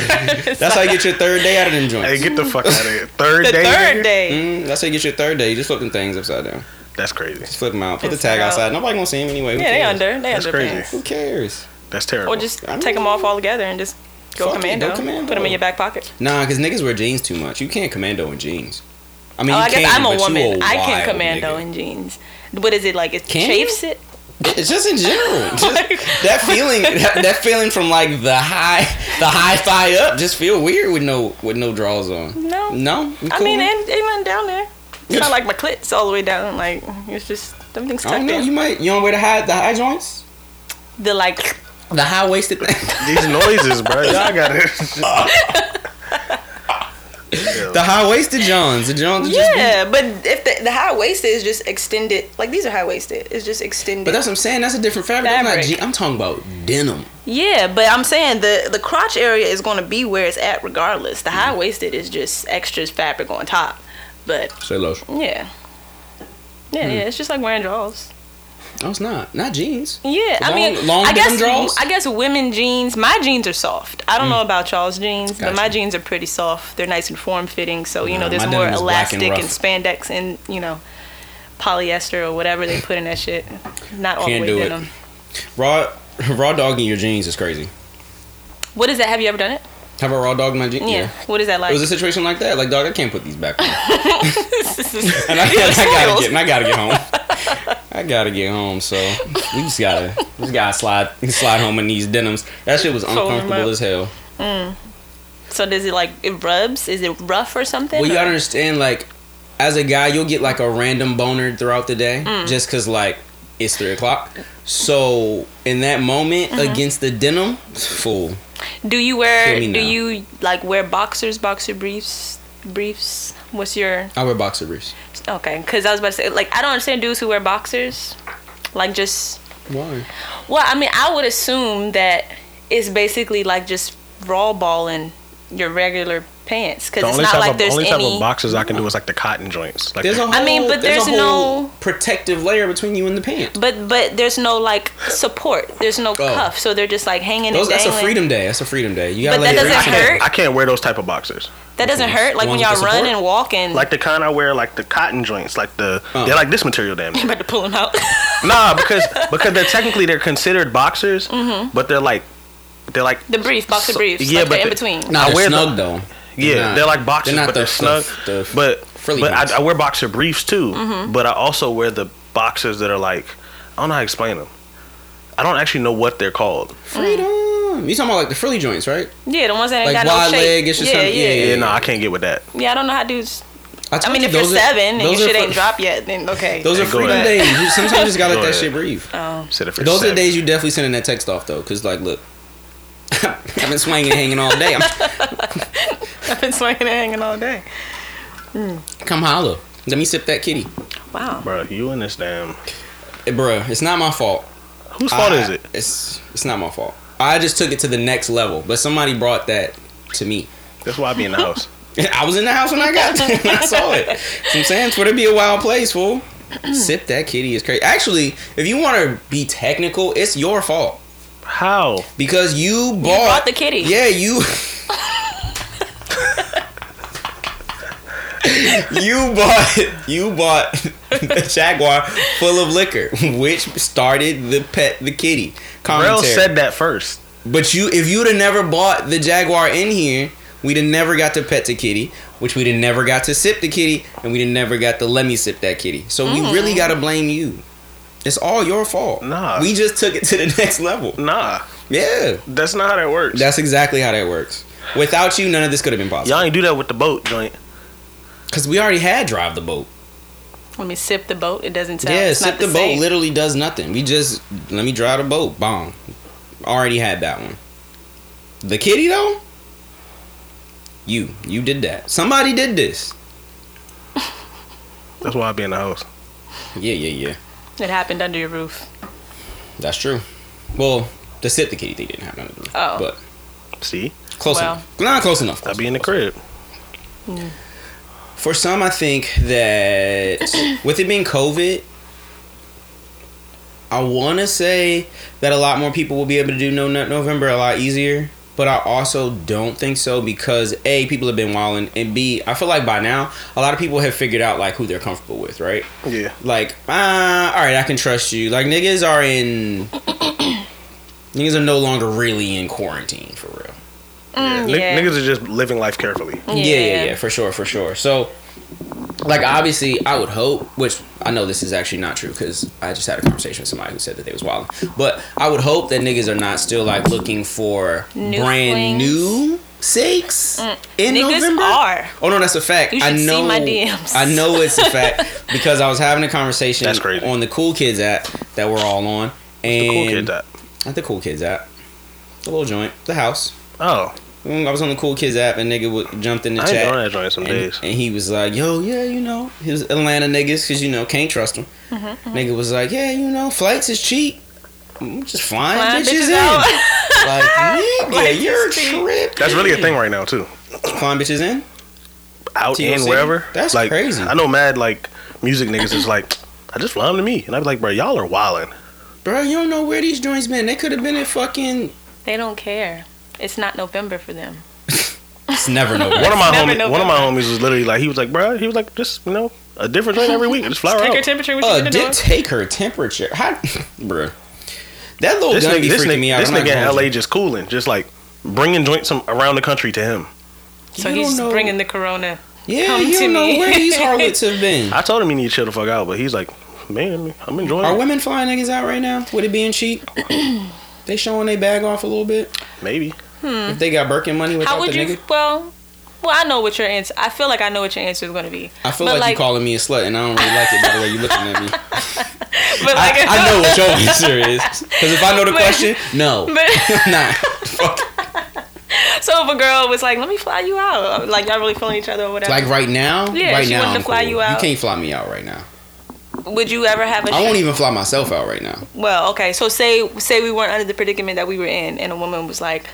Speaker 2: that's how you get your third day out of them
Speaker 4: Hey,
Speaker 2: joints.
Speaker 4: get the fuck out of here. Third
Speaker 3: the
Speaker 4: day.
Speaker 3: third
Speaker 4: nigga?
Speaker 3: day.
Speaker 2: Mm, that's how you get your third day. You just flip them things upside down.
Speaker 4: That's crazy.
Speaker 2: Just flip them out. Put the tag
Speaker 3: out.
Speaker 2: outside. Nobody gonna see him anyway. Who
Speaker 3: Yeah, they
Speaker 2: cares?
Speaker 3: under. They
Speaker 4: That's
Speaker 3: under
Speaker 4: crazy.
Speaker 3: pants.
Speaker 2: Who cares?
Speaker 4: That's terrible.
Speaker 3: Or just
Speaker 2: I
Speaker 3: take them
Speaker 2: mean-
Speaker 3: off altogether and just go
Speaker 2: Fuck it,
Speaker 3: commando.
Speaker 2: go commando.
Speaker 3: Put them in your back pocket.
Speaker 2: Nah, because niggas wear jeans too much. You can't commando in jeans. I mean,
Speaker 3: oh,
Speaker 2: you
Speaker 3: I guess
Speaker 2: can,
Speaker 3: I'm a woman. I can commando
Speaker 2: nigga.
Speaker 3: in jeans. What is it like? It
Speaker 2: Can
Speaker 3: chafes it.
Speaker 2: It's just in general. Just
Speaker 3: Like-
Speaker 2: that feeling, that, that feeling from like the high, the high thigh up, just feel weird with no with no draws on.
Speaker 3: No.
Speaker 2: No, You
Speaker 3: I mean, ain't, ain't nothing down there. It's not like my clit's all the way down. Like it's just everything's
Speaker 2: I don't know.
Speaker 3: in.
Speaker 2: You might you don't wear the high the high joints,
Speaker 3: the like.
Speaker 2: the high waisted thing.
Speaker 4: These noises, bro. Y'all got it.
Speaker 2: the high waisted Johns. The Johns. are Just be-
Speaker 3: Yeah, but if the, the high waisted is just extended, like these are high waisted, it's just extended.
Speaker 2: but that's what I'm saying. That's a different fabric. That's not
Speaker 3: Fabric.
Speaker 2: je- I'm talking about denim.
Speaker 3: yeah, but I'm saying the the crotch area is going to be where it's at regardless. The high waisted is just extra fabric on top. But
Speaker 2: Say low.
Speaker 3: yeah, yeah,
Speaker 2: Hmm.
Speaker 3: yeah, it's just like wearing drawers.
Speaker 2: No, it's not. Not jeans.
Speaker 3: Yeah, I mean,
Speaker 2: long
Speaker 3: I guess
Speaker 2: drawers?
Speaker 3: I guess women jeans. My jeans are soft. I don't mm. know about y'all's jeans, but my. Jeans are pretty soft. They're nice and form fitting, so you
Speaker 2: Nah,
Speaker 3: know there's more
Speaker 2: black and
Speaker 3: elastic and, spandex and you know polyester or whatever they put in that shit. Not all the way
Speaker 2: it.
Speaker 3: denim.
Speaker 2: Raw raw dog in your jeans is crazy.
Speaker 3: What is that? Have you ever done it?
Speaker 2: Have a raw dog in my jeans?
Speaker 3: Yeah. What is that like?
Speaker 2: It was a situation like that. Like, dog, I can't put these back on. and I,
Speaker 3: Yeah,
Speaker 2: I gotta get, and I gotta get home. I gotta get home, so we just gotta, we just gotta slide, slide home in these denims. That shit was uncomfortable as hell.
Speaker 3: So does it like it rubs? Is it rough or something?
Speaker 2: Well, you gotta understand, like, as a guy, you'll get like a random boner throughout the day,
Speaker 3: Mm.
Speaker 2: just cause like it's three o'clock. So in that moment,
Speaker 3: Mm-hmm.
Speaker 2: against the denim, fool.
Speaker 3: Do you wear? Do you like wear boxers, boxer briefs, briefs? What's your
Speaker 2: I wear boxer briefs.
Speaker 3: okay? Because I was about to say like I don't understand dudes who wear boxers, like just
Speaker 2: Why?
Speaker 3: well, I mean I would assume that it's basically like just raw balling your regular pants because
Speaker 4: The
Speaker 3: it's
Speaker 4: only
Speaker 3: not
Speaker 4: type
Speaker 3: like
Speaker 4: of
Speaker 3: there's
Speaker 4: only type
Speaker 3: any.
Speaker 4: of boxes I can do is like the cotton joints. Like
Speaker 2: There's
Speaker 4: the-
Speaker 2: a whole,
Speaker 3: I mean, but
Speaker 2: there's,
Speaker 3: there's
Speaker 2: a whole
Speaker 3: no-
Speaker 2: protective layer between you and the pants.
Speaker 3: but but there's no like support. There's no cuff, so they're just like hanging
Speaker 2: Oh. Those,
Speaker 3: and
Speaker 2: that's a freedom day. That's a freedom day. You gotta
Speaker 3: But
Speaker 2: let
Speaker 3: that
Speaker 2: it
Speaker 3: doesn't hurt.
Speaker 4: I can't wear those type of boxers.
Speaker 3: That doesn't hurt. Like when y'all
Speaker 2: with
Speaker 3: run
Speaker 2: support?
Speaker 3: and walk and
Speaker 4: Like the kind I wear, like the cotton joints, like the
Speaker 2: Uh.
Speaker 4: they're like this material, damn. near.
Speaker 3: about to pull them out.
Speaker 4: nah, because because they're technically they're considered boxers, but they're like they're like
Speaker 3: Mm-hmm. the brief, boxer
Speaker 4: So-
Speaker 3: briefs.
Speaker 4: yeah,
Speaker 3: like
Speaker 4: but
Speaker 3: they're in between.
Speaker 2: Nah,
Speaker 4: I
Speaker 2: they're
Speaker 4: wear the-
Speaker 2: snug though.
Speaker 4: Yeah,
Speaker 2: not-
Speaker 4: they're like boxers,
Speaker 2: they're not
Speaker 4: but
Speaker 2: the-
Speaker 4: they're snug.
Speaker 2: the- the
Speaker 4: but
Speaker 2: frilly
Speaker 4: but. I, I wear boxer briefs too.
Speaker 3: Mm-hmm.
Speaker 4: But I also wear the boxers that are like I don't know how to explain them. I don't actually know what they're called.
Speaker 2: Freedom. You talking about like the frilly joints, right?
Speaker 3: Yeah, the ones that ain't
Speaker 2: Like
Speaker 3: got
Speaker 2: wide
Speaker 3: no shape.
Speaker 2: Like wide leg, it's just
Speaker 3: yeah,
Speaker 2: something-
Speaker 3: yeah,
Speaker 2: yeah,
Speaker 3: yeah,
Speaker 4: Yeah, no, I can't get with that.
Speaker 3: Yeah, I don't know how dudes. I
Speaker 2: told
Speaker 3: mean,
Speaker 2: you,
Speaker 3: if you're
Speaker 2: those are-
Speaker 3: seven and your
Speaker 2: those
Speaker 3: shit
Speaker 2: fr-
Speaker 3: ain't dropped yet, then okay.
Speaker 2: Those are freedom days. You, sometimes you just gotta let that
Speaker 4: ahead.
Speaker 2: shit breathe.
Speaker 3: oh,
Speaker 4: Said if you're
Speaker 2: Those are the days you definitely sending that text off though, cause like, look, I've been swinging, and hanging all day. I'm,
Speaker 3: I've been swinging and hanging all day.
Speaker 2: come holla. Let me sip that kitty,
Speaker 3: Wow.
Speaker 4: Bro, you and this damn.
Speaker 2: Eh, bruh. It's not my fault.
Speaker 4: Whose fault
Speaker 2: I-
Speaker 4: is it?
Speaker 2: It's it's not my fault. I just took it to the next level, but somebody brought that to me.
Speaker 4: That's why I be in the house.
Speaker 2: I was in the house when I got there I saw it. So I'm saying Twitter be a wild place, fool. Sip that kitty is crazy. Actually, if you want to be technical, it's your fault
Speaker 4: How?
Speaker 2: because you bought,
Speaker 3: bought the kitty.
Speaker 2: Yeah, you. You bought you bought the Jaguar full of liquor, which started the pet the kitty
Speaker 4: Rel said that first.
Speaker 2: But you, if you'd have never bought the Jaguar in here, we'd have never got to pet the kitty, which we'd have never got to sip the kitty, and we'd have never got to let me sip that kitty. So we mm-hmm. really got to blame you. It's all your fault.
Speaker 4: Nah.
Speaker 2: we just took it to the next level.
Speaker 4: Nah,
Speaker 2: Yeah,
Speaker 4: that's not how that works.
Speaker 2: that's exactly how that works. Without you, none of this could have been possible.
Speaker 4: Y'all ain't do that with the boat joint.
Speaker 2: Because we already had drive the boat.
Speaker 3: Let me sip the boat. It doesn't sound.
Speaker 2: yeah,
Speaker 3: it's
Speaker 2: sip
Speaker 3: not
Speaker 2: the,
Speaker 3: the
Speaker 2: boat literally does nothing. We just let me drive the boat. Bong. Already had that one. The kitty though. You, you did that. Somebody did this.
Speaker 4: That's why I be in the house.
Speaker 2: Yeah, yeah, yeah.
Speaker 3: It happened under your roof.
Speaker 2: That's true. Well, the sip the kitty thing didn't happen.
Speaker 3: under the Oh.
Speaker 2: But
Speaker 4: See,
Speaker 2: close
Speaker 3: Well.
Speaker 2: enough. Not close enough.
Speaker 4: I be in the crib. Mm.
Speaker 2: For some, I think that with it being COVID, I want to say that a lot more people will be able to do No Nut November a lot easier. But I also don't think so because A, people have been wilding, and B, I feel like by now, a lot of people have figured out like who they're comfortable with, right?
Speaker 4: Yeah.
Speaker 2: Like, ah, all right, I can trust you. Like, niggas are in. niggas are no longer really in quarantine for real.
Speaker 4: Yeah. N-
Speaker 3: yeah.
Speaker 4: Niggas are just living life carefully.
Speaker 2: Yeah, yeah, yeah, for sure, for sure. So, like, obviously, I would hope, which I know this is actually not true because I just had a conversation with somebody who said that they was wild. But I would hope that niggas are not still like looking for
Speaker 3: New
Speaker 2: brand
Speaker 3: flings.
Speaker 2: new sakes in
Speaker 3: Niggas
Speaker 2: November.
Speaker 3: are.
Speaker 2: Oh no, that's a fact.
Speaker 3: You
Speaker 2: I
Speaker 3: should see
Speaker 2: know.
Speaker 3: my DMs.
Speaker 2: I know it's a fact because I was having a conversation
Speaker 4: That's crazy.
Speaker 2: on the Cool Kids app that we're all on, and
Speaker 4: The cool kid that.
Speaker 2: at the Cool Kids app, the little joint, the house.
Speaker 4: Oh,
Speaker 2: Mm, I was on the Cool Kids app and nigga w- jumped in the
Speaker 4: I
Speaker 2: chat.
Speaker 4: doing that joint some
Speaker 2: and,
Speaker 4: days.
Speaker 2: and he was like, "Yo, yeah, you know, his Atlanta niggas, cause you know can't trust them."
Speaker 3: Mm-hmm,
Speaker 2: Nigga was like, "Yeah, you know, flights is cheap. Mm, Just flying,
Speaker 3: Flying
Speaker 2: bitches,
Speaker 3: bitches
Speaker 2: in." like, nigga,
Speaker 3: Flights
Speaker 2: you're tripping.
Speaker 4: That's really a thing right now too.
Speaker 2: Flying bitches in.
Speaker 4: Out
Speaker 2: TLC?
Speaker 4: and wherever.
Speaker 2: That's
Speaker 4: like,
Speaker 2: crazy.
Speaker 4: I know mad like music niggas is like, I just fly them to me, and I'd be like, bro, y'all are wildin'.
Speaker 2: Bro, you don't know where these joints been. They could have been at fucking.
Speaker 3: They don't care. It's not November for them.
Speaker 2: It's never November.
Speaker 4: One of my
Speaker 3: Never
Speaker 4: homies, one of my homies was literally like, he was like, bro, he was like, just you know, a different joint every week, just fly her
Speaker 3: Take her temperature. What
Speaker 2: Uh,
Speaker 3: gonna
Speaker 2: did
Speaker 3: do?
Speaker 2: take her temperature. How, bruh. That little
Speaker 4: This
Speaker 2: gun
Speaker 4: nigga,
Speaker 2: be
Speaker 4: this
Speaker 2: freaking
Speaker 4: nigga,
Speaker 2: me out.
Speaker 4: this
Speaker 2: I'm
Speaker 4: nigga in LA
Speaker 2: you.
Speaker 4: just cooling, just like bringing joints from around the country to him.
Speaker 3: So
Speaker 2: You
Speaker 3: he's bringing the corona.
Speaker 2: Yeah,
Speaker 3: Come
Speaker 2: you
Speaker 3: to
Speaker 2: don't know
Speaker 3: me.
Speaker 2: where these harlots have been.
Speaker 4: I told him he need to chill the fuck out, but he's like, man, I'm enjoying
Speaker 2: Are
Speaker 4: it.
Speaker 2: women flying niggas out right now with it being cheap? they showing they bag off a little bit.
Speaker 4: Maybe. Hmm.
Speaker 2: If they got Birkin money without
Speaker 3: How would
Speaker 2: the
Speaker 3: you?
Speaker 2: nigga,
Speaker 3: Well, well, I know what your answer. I feel like I know what your answer is going to be.
Speaker 2: I feel
Speaker 3: but
Speaker 2: like, you calling me a slut, and I don't really like it by the way you looking at me.
Speaker 3: But like,
Speaker 2: I, I know what your answer is because if I know the
Speaker 3: But-
Speaker 2: question, no,
Speaker 3: But
Speaker 2: nah. Fuck.
Speaker 3: so if a girl was like, "Let me fly you out," like y'all really feeling each other or whatever,
Speaker 2: Like right now,
Speaker 3: Yeah,
Speaker 2: right
Speaker 3: she
Speaker 2: now,
Speaker 3: wanted to fly
Speaker 2: cool.
Speaker 3: you out.
Speaker 2: You can't fly me out right now.
Speaker 3: would you ever have a?
Speaker 2: I won't even fly myself out right now.
Speaker 3: Well, okay. So say say we weren't under the predicament that we were in, and a woman was like,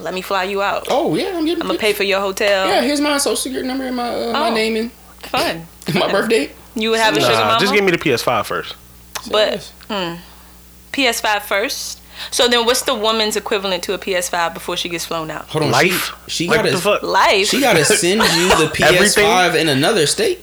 Speaker 3: "Let me fly you out.
Speaker 2: Oh yeah, I'm getting.
Speaker 3: I'm gonna pay for your hotel."
Speaker 2: Yeah, here's my social security number and my uh, my
Speaker 3: Oh.
Speaker 2: name and
Speaker 3: Fun.
Speaker 2: my birth date.
Speaker 3: You would have a sugar
Speaker 4: Nah,
Speaker 3: mama,
Speaker 4: just give me the PS5 first.
Speaker 3: but PS5 first. So then, what's the woman's equivalent to a PS5 before she gets flown out?
Speaker 2: Hold on,
Speaker 4: Life.
Speaker 2: She, she
Speaker 4: like,
Speaker 2: gotta.
Speaker 4: what the fuck?
Speaker 3: Life.
Speaker 2: She gotta send you the PS5 in another state.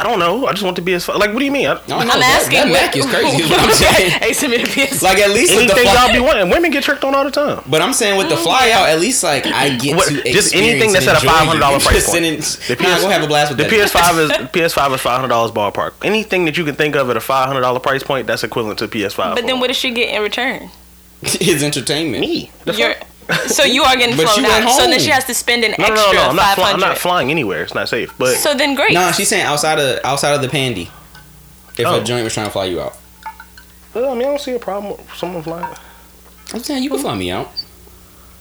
Speaker 4: I don't know. I just want the PS5. Like, what do you mean? I,
Speaker 2: I don't know,
Speaker 3: I'm
Speaker 2: that,
Speaker 3: asking.
Speaker 2: That
Speaker 3: what-
Speaker 2: Mac is crazy. Is what I'm saying.
Speaker 3: hey, send me the PS.
Speaker 2: Like at least with the
Speaker 4: anything
Speaker 2: fly,
Speaker 4: y'all be wanting. Women get tricked on all the time.
Speaker 2: But I'm saying with the oh fly out, at least like I get
Speaker 4: What-
Speaker 2: to
Speaker 4: just anything that's
Speaker 2: and
Speaker 4: at a $500 price point.
Speaker 2: sending-
Speaker 4: The
Speaker 2: Nah,
Speaker 4: PS
Speaker 2: go have a blast with
Speaker 4: The
Speaker 2: that.
Speaker 4: PS5 is PS5 is five hundred dollars ballpark. Anything that you can think of at a five hundred dollar price point, that's equivalent to PS5.
Speaker 3: But then, what does she get in return?
Speaker 2: His entertainment.
Speaker 4: Me? The
Speaker 3: You're,
Speaker 4: fuck?
Speaker 3: So you are getting flown
Speaker 2: you at
Speaker 3: out. So then she has to spend an
Speaker 4: No, no,
Speaker 3: extra
Speaker 4: no, no. I'm not.
Speaker 3: five
Speaker 4: Fly, I'm not flying anywhere. It's not safe. But
Speaker 3: So then, great.
Speaker 2: No, she's saying outside of outside of the pandy. If
Speaker 4: Oh.
Speaker 2: a joint was trying to fly you out,
Speaker 4: Well, I mean, I don't see a problem with someone flying.
Speaker 2: I'm saying you can fly me out.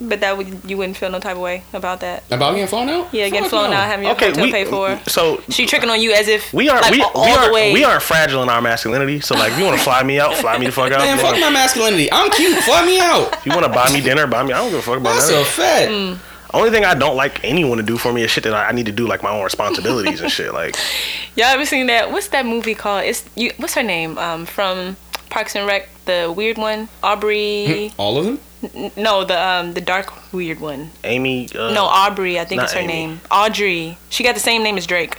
Speaker 3: But that would you wouldn't feel no type of way about that.
Speaker 2: About getting flown out?
Speaker 3: Yeah, getting
Speaker 2: Fuck
Speaker 3: flown
Speaker 2: no.
Speaker 3: out, having your
Speaker 4: Okay,
Speaker 3: hotel
Speaker 4: we
Speaker 3: paid for.
Speaker 4: so
Speaker 3: She tricking on you as if
Speaker 4: we aren't
Speaker 3: like,
Speaker 4: we,
Speaker 3: all
Speaker 4: we
Speaker 3: the
Speaker 4: aren't
Speaker 3: way.
Speaker 4: we aren't fragile in our masculinity. So like, if you want to fly me out, fly me the fuck out.
Speaker 2: Man,
Speaker 4: If
Speaker 2: fuck my masculinity. I'm cute. Fly me out.
Speaker 4: If you want to buy me dinner, buy me. I don't give a fuck about
Speaker 2: That's
Speaker 4: that.
Speaker 2: a fact.
Speaker 3: Mm.
Speaker 4: Only thing I don't like anyone to do for me is shit that I, I need to do, like my own responsibilities and shit. Like,
Speaker 3: Y'all ever seen that? What's that movie called? It's you. What's her name? Um, from Parks and Rec, the weird one, Aubrey.
Speaker 2: All of them?
Speaker 3: N- no, the um, the dark weird one.
Speaker 4: Amy. Uh,
Speaker 3: No, Aubrey. I think
Speaker 4: not
Speaker 3: is her
Speaker 4: Amy.
Speaker 3: name. Audrey. She got the same name as Drake.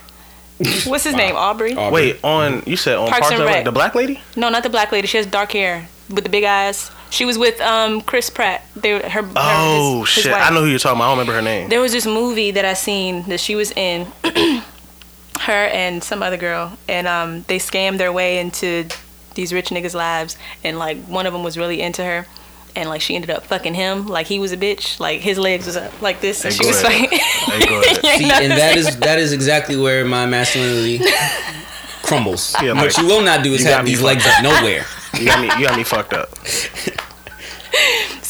Speaker 3: What's his
Speaker 2: Wow.
Speaker 3: name? Aubrey.
Speaker 2: Aubrey.
Speaker 4: Wait, on you said on
Speaker 3: Parks
Speaker 4: Parks,
Speaker 3: and
Speaker 4: and Rec,
Speaker 3: Rec.
Speaker 4: the black lady?
Speaker 3: No, not the black lady. She has dark hair with the big eyes. She was with um Chris Pratt. They her. her
Speaker 4: Oh
Speaker 3: his- his
Speaker 4: shit,
Speaker 3: wife.
Speaker 4: I know who you're talking about. I don't remember her name.
Speaker 3: There was this movie that I seen that she was in. her and some other girl, and um, they scammed their way into these rich niggas' lives, and like one of them was really into her, and like she ended up fucking him, like he was a bitch, like his legs was up like this, and
Speaker 4: Hey,
Speaker 3: she
Speaker 4: go
Speaker 3: was
Speaker 4: ahead.
Speaker 3: fucking.
Speaker 4: Hey, go ahead.
Speaker 3: You
Speaker 2: See,
Speaker 3: know
Speaker 2: and
Speaker 3: what
Speaker 2: that
Speaker 3: I'm
Speaker 2: is
Speaker 3: saying?
Speaker 2: that is exactly where my masculinity crumbles.
Speaker 4: Yeah,
Speaker 2: what you will not do is have these legs up nowhere.
Speaker 4: You got me. You got me fucked up.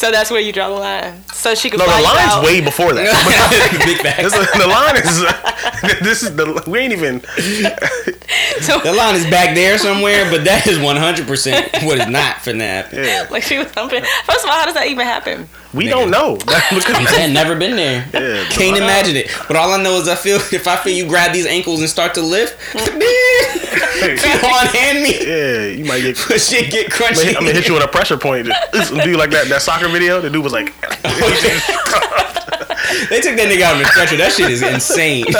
Speaker 3: So that's where you draw the line. So she could
Speaker 4: No, the
Speaker 3: you
Speaker 4: line's
Speaker 3: out.
Speaker 4: way before that.
Speaker 2: Big facts.
Speaker 4: This the line is. this is the. We ain't even.
Speaker 3: So,
Speaker 2: The line is back there somewhere, but that is 100% what is not finna happen.
Speaker 4: Yeah.
Speaker 3: like she was humping. First of all, how does that even happen?
Speaker 4: We
Speaker 2: Nigga.
Speaker 4: don't know. That's
Speaker 2: I'm saying never been there.
Speaker 4: Yeah,
Speaker 2: Can't
Speaker 4: but-
Speaker 2: imagine it. But all I know is I feel if I feel you grab these ankles and start to lift, come on, hand me.
Speaker 4: yeah, you might get.
Speaker 2: But shit get crunchy.
Speaker 4: I'm gonna hit you with a pressure point. Just do like that that soccer video. The dude was like,
Speaker 2: They took that nigga out in the stretcher. That shit is insane.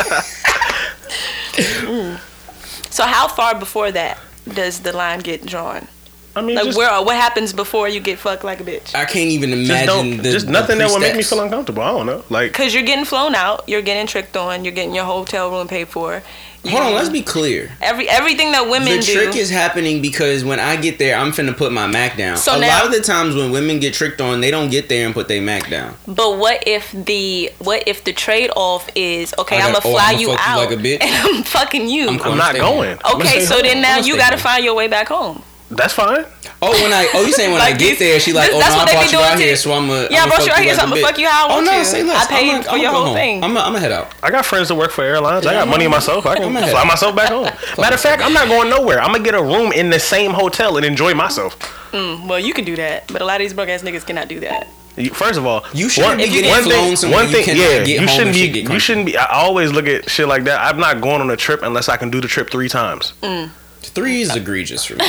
Speaker 3: So how far before that does the line get drawn?
Speaker 4: I mean,
Speaker 3: Like
Speaker 4: just,
Speaker 3: where what happens before you get fucked like a bitch?
Speaker 2: I can't even imagine
Speaker 4: don't,
Speaker 2: the
Speaker 4: just
Speaker 2: the
Speaker 4: nothing that would make me feel uncomfortable. I don't know. Like,
Speaker 3: Cause you're getting flown out, you're getting tricked on, you're getting your hotel room paid for. You-
Speaker 2: Hold on, let's be clear.
Speaker 3: every everything that women
Speaker 2: the
Speaker 3: do.
Speaker 2: trick is happening because when I get there, I'm finna put my Mac down.
Speaker 3: So
Speaker 2: a
Speaker 3: now-
Speaker 2: lot of the times when women get tricked on, they don't get there and put their Mac down.
Speaker 3: But what if the what if the trade off is okay?
Speaker 2: I
Speaker 3: I'm gonna
Speaker 2: oh,
Speaker 3: fly
Speaker 2: I'ma
Speaker 3: you
Speaker 2: fuck you
Speaker 3: out
Speaker 2: like a bitch?
Speaker 3: and I'm fucking you.
Speaker 2: I'm
Speaker 4: I'm not going.
Speaker 2: home.
Speaker 3: okay, so then now you gotta
Speaker 2: home.
Speaker 3: find your way back home.
Speaker 4: that's fine.
Speaker 2: Oh, when I oh you saying when I get
Speaker 3: these-
Speaker 2: there, she like
Speaker 3: this-
Speaker 2: oh no, I brought you
Speaker 3: doing
Speaker 2: out here, so I'm a
Speaker 3: Yeah, I brought you out oh, here, so I'ma fuck you how I want
Speaker 2: oh, no,
Speaker 3: you.
Speaker 2: Say less.
Speaker 3: I paid
Speaker 2: I'ma-
Speaker 3: for
Speaker 2: I'ma
Speaker 3: your whole
Speaker 2: home.
Speaker 3: thing.
Speaker 2: I'm gonna head out.
Speaker 4: I got friends that work for airlines. I got money myself. I can fly myself back home. Matter of fact, I'm not going nowhere. I'm gonna get a room in the same hotel and enjoy myself.
Speaker 3: Mm, well, you can do that, but a lot of these broke ass niggas cannot do that.
Speaker 4: First of all,
Speaker 2: You shouldn't be
Speaker 3: If you
Speaker 2: getting
Speaker 3: get
Speaker 2: flown somewhere
Speaker 4: one
Speaker 2: you
Speaker 4: thing,
Speaker 2: cannot
Speaker 4: yeah,
Speaker 2: get
Speaker 4: you
Speaker 2: home
Speaker 4: shouldn't
Speaker 2: and
Speaker 4: be.
Speaker 2: shit get
Speaker 4: You shouldn't be. I always look at shit like that. I'm not going on a trip unless I can do the trip three times. Mm.
Speaker 2: Three is egregious for me,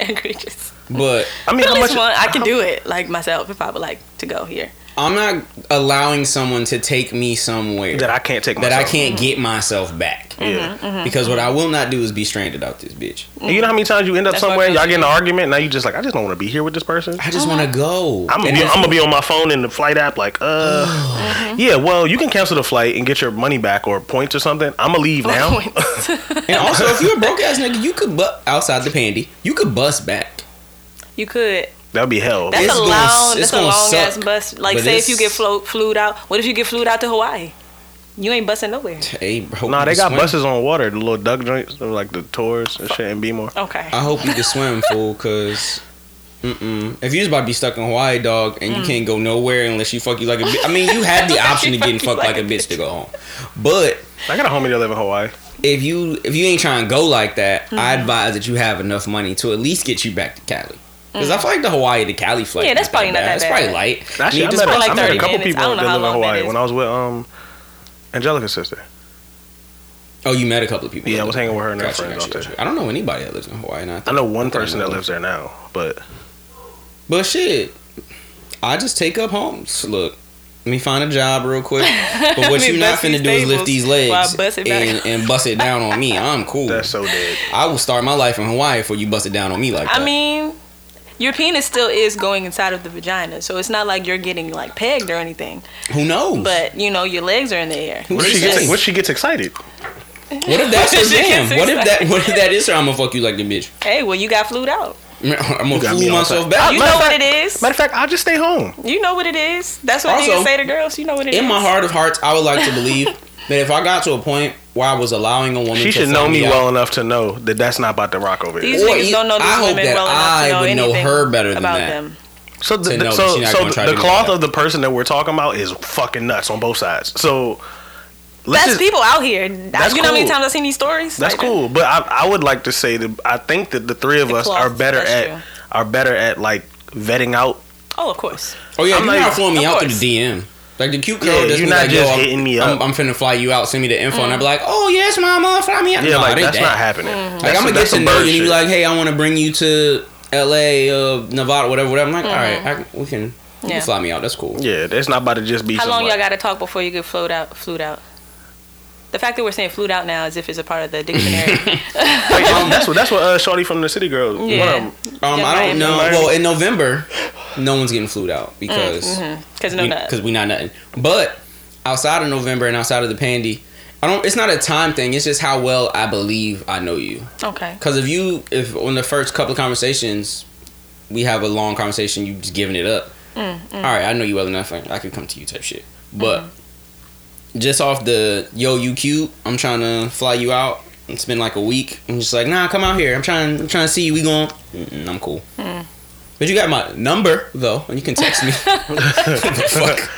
Speaker 3: Egregious.
Speaker 2: But
Speaker 4: I mean, how much?
Speaker 3: one, I can do it like myself if I would like to go here.
Speaker 2: I'm not allowing someone to take me somewhere
Speaker 4: that I can't take
Speaker 2: that I can't mm-hmm. get myself back.
Speaker 4: Yeah.
Speaker 2: Mm-hmm, mm-hmm, because what I will not do is be stranded out this bitch.
Speaker 4: And you know how many times you end up
Speaker 3: That's
Speaker 4: somewhere,
Speaker 3: I
Speaker 4: y'all
Speaker 3: feel
Speaker 4: get in an argument, now you just like, I just don't want to be here with this person.
Speaker 2: I just want to uh-huh. go.
Speaker 4: I'm gonna, be, I'm gonna be on my phone in the flight app, like, uh, yeah. Well, you can cancel the flight and get your money back or points or something. I'm gonna leave now.
Speaker 2: And also, if you're a broke ass nigga, you could bu- outside the pandy, you could bust back.
Speaker 3: You could.
Speaker 4: That'd be hell.
Speaker 3: That's
Speaker 2: It's
Speaker 3: a
Speaker 2: gonna-
Speaker 3: long.
Speaker 2: it's
Speaker 3: That's a
Speaker 2: gonna
Speaker 3: long ass bus. Like, say if you get flo- flued out. What if you get flued out to Hawaii? You ain't busting nowhere.
Speaker 2: Hey, bro,
Speaker 4: Nah, they got
Speaker 2: swim.
Speaker 4: buses on water, the little duck joints, like the tours and shit, and be more.
Speaker 3: Okay.
Speaker 2: I hope you can swim, fool, because. Mm-mm. If you was about to be stuck in Hawaii, dog, and you
Speaker 3: Mm.
Speaker 2: can't go nowhere unless you fuck you like a bitch. I mean, you had the option of getting
Speaker 3: Fuck you
Speaker 2: fucked like a bitch to go home. But
Speaker 4: I got a homie that live in Hawaii.
Speaker 2: if you if you ain't trying to go like that,
Speaker 3: Mm-hmm.
Speaker 2: I advise that you have enough money to at least get you back to Cali. Because I feel like the Hawaii to Cali flight.
Speaker 3: Mm. Yeah, that's probably not that bad.
Speaker 2: It's probably light.
Speaker 4: Actually,
Speaker 2: You
Speaker 4: I
Speaker 2: just
Speaker 4: met, a,
Speaker 3: probably like
Speaker 4: I met a couple
Speaker 3: minutes.
Speaker 4: people that live in Hawaii when I was with um Angelica's sister.
Speaker 2: Oh, you met a couple of people.
Speaker 4: Yeah, I was hanging with her and her
Speaker 2: Gotcha,
Speaker 4: friends
Speaker 2: gotcha,
Speaker 4: out there.
Speaker 2: I don't know anybody that lives in Hawaii. And I,
Speaker 4: I know one
Speaker 2: I
Speaker 4: person that lives there now, but
Speaker 2: But shit, I just take up homes. Look, let me find a job real quick. But what
Speaker 3: Let me
Speaker 2: you not
Speaker 3: bust these
Speaker 2: finna do is lift these legs
Speaker 3: bust
Speaker 2: and, and bust it down on me. I'm cool.
Speaker 4: that's so dead.
Speaker 2: I will start my life in Hawaii before you bust it down on me like that.
Speaker 3: I mean, your penis still is going inside of the vagina, so it's not like you're getting like pegged or anything.
Speaker 2: who knows?
Speaker 3: But you know, your legs are in the air.
Speaker 2: Who
Speaker 4: What if she
Speaker 2: says?
Speaker 4: gets what if she gets excited?
Speaker 2: What if that's her
Speaker 3: She
Speaker 2: jam? What if that? What if that is her? I'm gonna fuck you like the bitch.
Speaker 3: Hey, well, you got flued out.
Speaker 2: I'm gonna
Speaker 4: got me
Speaker 2: fool myself
Speaker 4: time.
Speaker 2: back.
Speaker 3: You
Speaker 4: matter
Speaker 3: know
Speaker 4: of
Speaker 3: what it is.
Speaker 4: Matter of fact, I'll just stay home.
Speaker 3: You know what it is. That's what
Speaker 2: Also,
Speaker 3: niggas say to girls. You know what it is.
Speaker 2: In my heart of hearts, I would like to believe that if I got to a point where I was allowing a woman,
Speaker 4: She
Speaker 2: to
Speaker 4: should know me
Speaker 2: out,
Speaker 4: well enough to know that that's not about to rock over
Speaker 3: These
Speaker 4: here.
Speaker 2: Or
Speaker 3: niggas
Speaker 2: you-
Speaker 3: don't know these
Speaker 2: I hope
Speaker 3: women
Speaker 2: that
Speaker 3: well enough
Speaker 2: I
Speaker 3: to know
Speaker 2: would know
Speaker 3: anything
Speaker 2: her better than
Speaker 3: about
Speaker 2: that.
Speaker 3: them.
Speaker 4: So the, the-
Speaker 2: know that
Speaker 4: so so the,
Speaker 2: try to
Speaker 4: the
Speaker 2: do
Speaker 4: cloth of the person that we're talking about is fucking nuts on both sides. So let's
Speaker 3: That's
Speaker 4: just-
Speaker 3: people out here.
Speaker 4: That's
Speaker 3: you know how many times I've seen these stories?
Speaker 4: That's
Speaker 3: Like,
Speaker 4: cool, but I, I would like to say that I think that the three of
Speaker 3: The
Speaker 4: us
Speaker 3: cloth,
Speaker 4: are better at
Speaker 3: true.
Speaker 4: are better at like vetting out.
Speaker 3: Oh, of course.
Speaker 2: Oh yeah,
Speaker 4: I'm
Speaker 2: you're
Speaker 4: not
Speaker 2: not
Speaker 4: even-
Speaker 2: flowing me
Speaker 3: Of
Speaker 2: out through the DM. Like the cute girl,
Speaker 4: Yeah,
Speaker 2: just
Speaker 4: you're not
Speaker 2: like,
Speaker 4: just
Speaker 2: Yo, I'm-
Speaker 4: hitting me
Speaker 2: I'm. I'm finna fly you out. Send me the info, and
Speaker 3: Mm.
Speaker 2: I'd be like, "Oh yes, mama, fly me out."
Speaker 4: Yeah,
Speaker 2: No,
Speaker 4: like that's
Speaker 2: that.
Speaker 4: not happening.
Speaker 3: Mm-hmm.
Speaker 2: Like
Speaker 4: That's
Speaker 2: I'm gonna get to
Speaker 4: some
Speaker 2: know
Speaker 4: bird
Speaker 2: you, and you be like, "Hey, I want to bring you to L.A., uh, Nevada, whatever, whatever." I'm like, "All right, I, we can, you
Speaker 3: Mm-hmm. Yeah.
Speaker 2: can fly me out. That's cool."
Speaker 4: Yeah, that's not about to just be.
Speaker 3: How long
Speaker 4: like-
Speaker 3: y'all got to talk before you get flued out? Flued out. The fact that we're saying flued out now as if it's a part of the dictionary.
Speaker 4: Like, um, that's what that's what uh, Shorty from the City Girls. One
Speaker 3: Yeah.
Speaker 4: of 'em-
Speaker 2: Um, I don't know. Well, in November, no one's getting flued out because
Speaker 3: Because no, nut.
Speaker 2: because we not nothing. But outside of November and outside of the pandy, I don't. It's not a time thing. It's just how well I believe I know you.
Speaker 3: Okay.
Speaker 2: Because if you, if on the first couple of conversations, we have a long conversation, you just giving it up.
Speaker 3: Mm,
Speaker 2: All right, I know you well enough. I, I could come to you type shit. But
Speaker 3: Mm-hmm.
Speaker 2: Just off the yo, you cute. I'm trying to fly you out and spend like a week. I'm just like, nah, come out here. I'm trying. I'm trying to see you. We going. Mm-mm, I'm cool.
Speaker 3: Mm.
Speaker 2: But you got my number though, and you can text me. Fuck.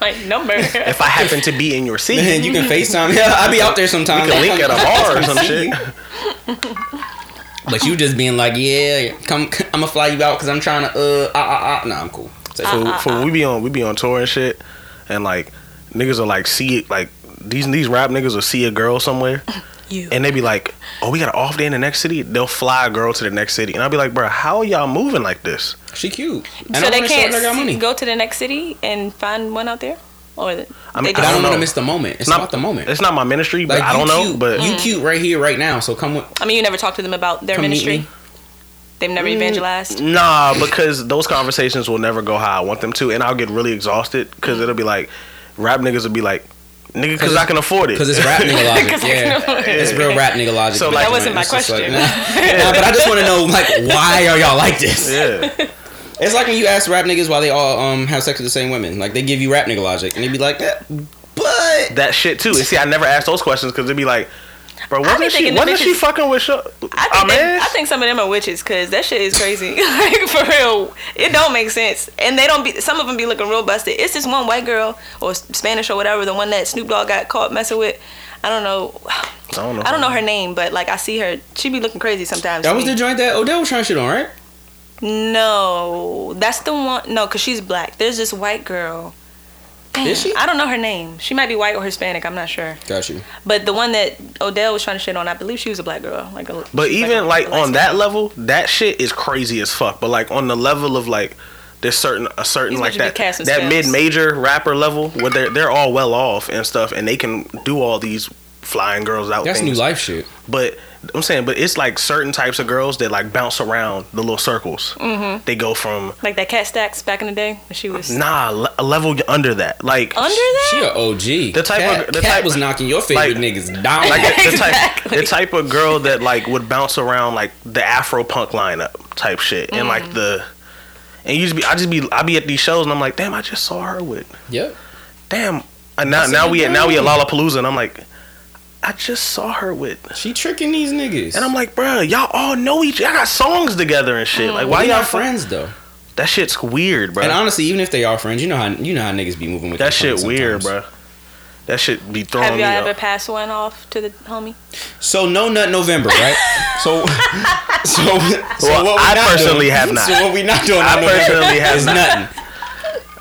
Speaker 3: My number.
Speaker 4: If I happen to be in your city,
Speaker 2: Man, you can FaceTime. Yeah, I'll be out there sometime.
Speaker 4: we can link at a bar or some shit.
Speaker 2: But you just being like, yeah, come, I'm gonna fly you out because I'm trying to, uh, ah, ah, ah. Nah, I'm cool.
Speaker 4: for, for when we be on we be on tour and shit, and like niggas are like see it like these these rap niggas will see a girl somewhere.
Speaker 3: You.
Speaker 4: And they be like, "Oh, we got an off day in the next city." They'll fly a girl to the next city, and I'll be like, "Bro, how are y'all moving like this?"
Speaker 2: She cute. And
Speaker 3: so
Speaker 2: I
Speaker 3: they can't
Speaker 2: her
Speaker 3: see-
Speaker 2: money.
Speaker 3: go to the next city and find one out there, or the,
Speaker 4: I mean,
Speaker 3: they
Speaker 2: But I
Speaker 3: just-
Speaker 2: don't want to miss the moment. It's
Speaker 4: not-
Speaker 2: about the moment.
Speaker 4: It's not my ministry, but
Speaker 2: Like,
Speaker 4: I don't
Speaker 2: you
Speaker 4: know. But
Speaker 2: you mm. cute right here, right now. So come with.
Speaker 3: I mean, you never talked to them about their ministry. They've never mm. evangelized.
Speaker 4: Nah, because those conversations will never go how I want them to, and I'll get really exhausted because it'll be like, rap niggas would be like, nigga, because I can afford it.
Speaker 2: Because it's rap nigga logic.
Speaker 3: 'Cause I
Speaker 2: yeah.
Speaker 3: it.
Speaker 2: It's real rap nigga logic.
Speaker 4: So,
Speaker 2: But
Speaker 4: like-
Speaker 3: That wasn't my
Speaker 2: it's just like,
Speaker 3: question.
Speaker 2: nah. Nah, but I just want to know, like, why are y'all like this?
Speaker 4: yeah,
Speaker 2: It's like when you ask rap niggas why they all um have sex with the same women. Like, they give you rap nigga logic. And they be like, that. But.
Speaker 4: that shit too. And see, I never asked those questions because it'd be like, bro,
Speaker 3: be
Speaker 4: wasn't she
Speaker 3: thinking the
Speaker 4: wasn't she fucking with Sho-
Speaker 3: I think, they- I think some of them are witches because that shit is crazy. like for real, it don't make sense. And they don't be. Some of them be looking real busted. It's this one white girl or Spanish or whatever, the one that Snoop Dogg got caught messing with. I don't know.
Speaker 4: I don't know.
Speaker 3: I don't know her name, but like I see her. She be looking crazy sometimes.
Speaker 2: That was
Speaker 3: me.
Speaker 2: the joint that Odell was trying to shit on, right?
Speaker 3: No, that's the one. No, cause she's black. There's this white girl. Damn,
Speaker 2: Is she?
Speaker 3: I don't know her name. She might be white or Hispanic. I'm not sure.
Speaker 2: Got you.
Speaker 3: But the one that Odell was trying to shit on, I believe she was a black girl. Like a.
Speaker 4: But
Speaker 3: she was
Speaker 4: even
Speaker 3: a-
Speaker 4: like
Speaker 3: a
Speaker 4: on that
Speaker 3: girl.
Speaker 4: level, that shit is crazy as fuck. But like on the level of like there's certain a certain
Speaker 3: These
Speaker 4: like that that mid major rapper level where they're they're all well off and stuff and they can do all these flying girls out
Speaker 2: That's
Speaker 4: things.
Speaker 2: new life shit.
Speaker 4: But I'm saying, but it's like certain types of girls that like bounce around the little circles.
Speaker 3: Mm-hmm.
Speaker 4: They go from
Speaker 3: Like that cat stacks back in the day when she was
Speaker 4: nah le- a level under that. Like
Speaker 3: under that,
Speaker 2: She
Speaker 3: that.
Speaker 2: a OG.
Speaker 4: The type
Speaker 2: Cat,
Speaker 4: of- the
Speaker 2: Cat
Speaker 4: type-
Speaker 2: was knocking your favorite
Speaker 4: like-
Speaker 2: niggas down.
Speaker 4: like the type
Speaker 3: Exactly.
Speaker 4: the type of girl that like would bounce around like the Afropunk lineup type shit and
Speaker 3: Mm.
Speaker 4: like the and you just be I just be I be at these shows and I'm like damn I just saw her with
Speaker 2: yep.
Speaker 4: damn and now
Speaker 2: That's
Speaker 4: now we at now we at
Speaker 2: girl.
Speaker 4: Lollapalooza and I'm like I just saw her with
Speaker 2: She tricking these niggas.
Speaker 4: and I'm like bruh y'all all know each y'all got songs together and shit like
Speaker 2: why
Speaker 4: why
Speaker 2: y'all
Speaker 4: y'all
Speaker 2: friends though?
Speaker 4: that shit's weird bro
Speaker 2: And honestly, even if they are friends, you know how you know how niggas be moving with
Speaker 4: that
Speaker 2: their
Speaker 4: shit weird bro that shit be throwing
Speaker 3: Have y'all
Speaker 4: off.
Speaker 3: ever passed one off to the homie?
Speaker 2: So no nut November, right? so so so
Speaker 4: Well,
Speaker 2: what we
Speaker 4: I
Speaker 2: not
Speaker 4: personally
Speaker 2: doing,
Speaker 4: have not.
Speaker 2: So what we not doing?
Speaker 4: I
Speaker 2: on November
Speaker 4: personally have
Speaker 2: is
Speaker 4: not.
Speaker 2: nothing.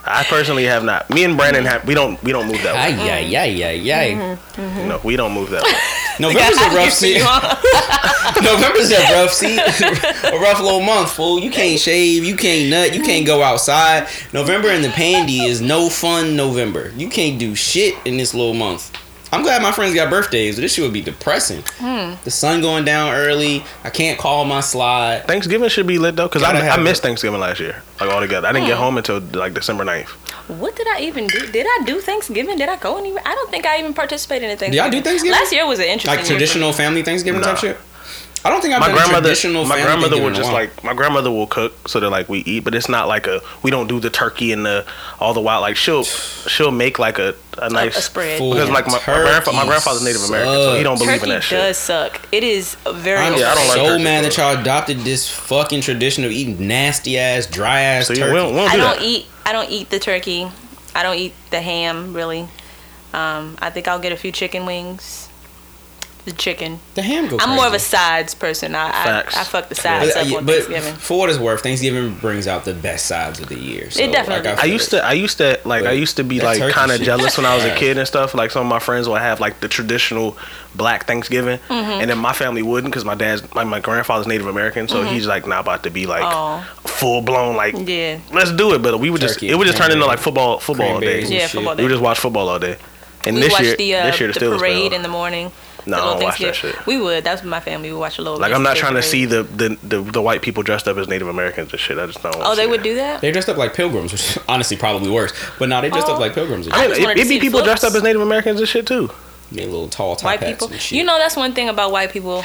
Speaker 4: I personally have not me and Brandon have we don't we don't move that way
Speaker 2: Yeah, yeah, yeah, ay ay.
Speaker 3: Mm-hmm.
Speaker 4: no we don't move that way
Speaker 2: November's a rough
Speaker 3: See,
Speaker 2: season.
Speaker 3: huh?
Speaker 2: November's a rough season, a rough little month, fool. You can't shave, you can't nut, you can't go outside. November in the pandy is no fun. November, you can't do shit in this little month. I'm glad my friends got birthdays, this shit would be depressing.
Speaker 3: Hmm.
Speaker 2: The sun going down early. I can't call my slide.
Speaker 4: Thanksgiving should be lit though, cause I,
Speaker 2: Gotta
Speaker 4: I
Speaker 2: have
Speaker 4: missed
Speaker 2: it.
Speaker 4: Thanksgiving last year, like all together. I didn't
Speaker 3: Hmm.
Speaker 4: get home until like December 9th.
Speaker 3: What did I even do? Did I do Thanksgiving? Did I go anywhere? I don't think I even participated in
Speaker 2: y'all
Speaker 3: Thanksgiving.
Speaker 2: do Thanksgiving?
Speaker 3: Last year was an interesting
Speaker 2: Like
Speaker 3: year
Speaker 2: traditional family Thanksgiving type shit. I don't think I've
Speaker 4: My
Speaker 2: done
Speaker 4: grandmother,
Speaker 2: traditional
Speaker 4: my
Speaker 2: family
Speaker 4: grandmother would
Speaker 2: Thanksgiving in a
Speaker 4: just like my grandmother will cook so that like we eat, but it's not like a we don't do the turkey and the all the wild like she'll she'll make like a, a nice
Speaker 3: a spread.
Speaker 2: Fool.
Speaker 4: because like my, my, grandfa- my grandfather's Native American, so he don't believe
Speaker 3: Turkey
Speaker 4: in that shit.
Speaker 3: It does suck. It is very.
Speaker 2: I'm
Speaker 4: Yeah, I don't like
Speaker 2: so
Speaker 4: turkey,
Speaker 2: mad
Speaker 4: bro.
Speaker 2: that y'all adopted this fucking tradition of eating nasty ass, dry ass
Speaker 4: So
Speaker 2: turkey.
Speaker 4: we don't, we don't
Speaker 3: I
Speaker 4: do
Speaker 3: don't
Speaker 4: that.
Speaker 3: eat. I don't eat the turkey. I don't eat the ham really. Um, I think I'll get a few chicken wings. The chicken.
Speaker 2: the ham goes.
Speaker 3: I'm more of a sides person. I I,
Speaker 4: Facts.
Speaker 3: I fuck the sides
Speaker 2: But,
Speaker 3: up on
Speaker 2: but
Speaker 3: Thanksgiving.
Speaker 2: for what it's worth, Thanksgiving brings out the best sides of the year. So,
Speaker 3: It definitely
Speaker 2: like,
Speaker 3: does.
Speaker 4: I used to, I used to, like, I used to be like kind of jealous when I was a kid and stuff. Like some of my friends would have like the traditional black Thanksgiving,
Speaker 3: Mm-hmm.
Speaker 4: and then my family wouldn't because my dad's, my, my grandfather's Native American, so he's like not about to be like
Speaker 3: Oh.
Speaker 4: full blown like,
Speaker 3: Yeah.
Speaker 4: let's do it. But we would just, it would just turn into like football, football all day.
Speaker 3: Yeah,
Speaker 2: shit.
Speaker 3: football
Speaker 4: We would just watch football all day. And
Speaker 3: we
Speaker 4: this
Speaker 3: watched
Speaker 4: year,
Speaker 3: the uh,
Speaker 4: this year the,
Speaker 3: the
Speaker 4: Steelers
Speaker 3: parade in the morning.
Speaker 4: No, I don't watch that shit.
Speaker 3: We would. That's my family. We watch a little. Bit.
Speaker 4: Like I'm not trying to see the, the, the, the white people dressed up as Native Americans and shit. I just don't. wanna
Speaker 3: Oh, they
Speaker 4: see
Speaker 3: would
Speaker 4: that.
Speaker 3: do that.
Speaker 2: They dressed up like pilgrims, which is honestly probably worse. But no, they dressed
Speaker 3: Oh.
Speaker 2: up like pilgrims.
Speaker 4: I
Speaker 3: just
Speaker 4: mean, it,
Speaker 3: to
Speaker 4: it be
Speaker 3: see the
Speaker 4: people dressed up as Native Americans and shit too.
Speaker 2: They little tall top
Speaker 3: White
Speaker 2: hats
Speaker 3: people.
Speaker 2: and shit.
Speaker 3: You know, that's one thing about white people.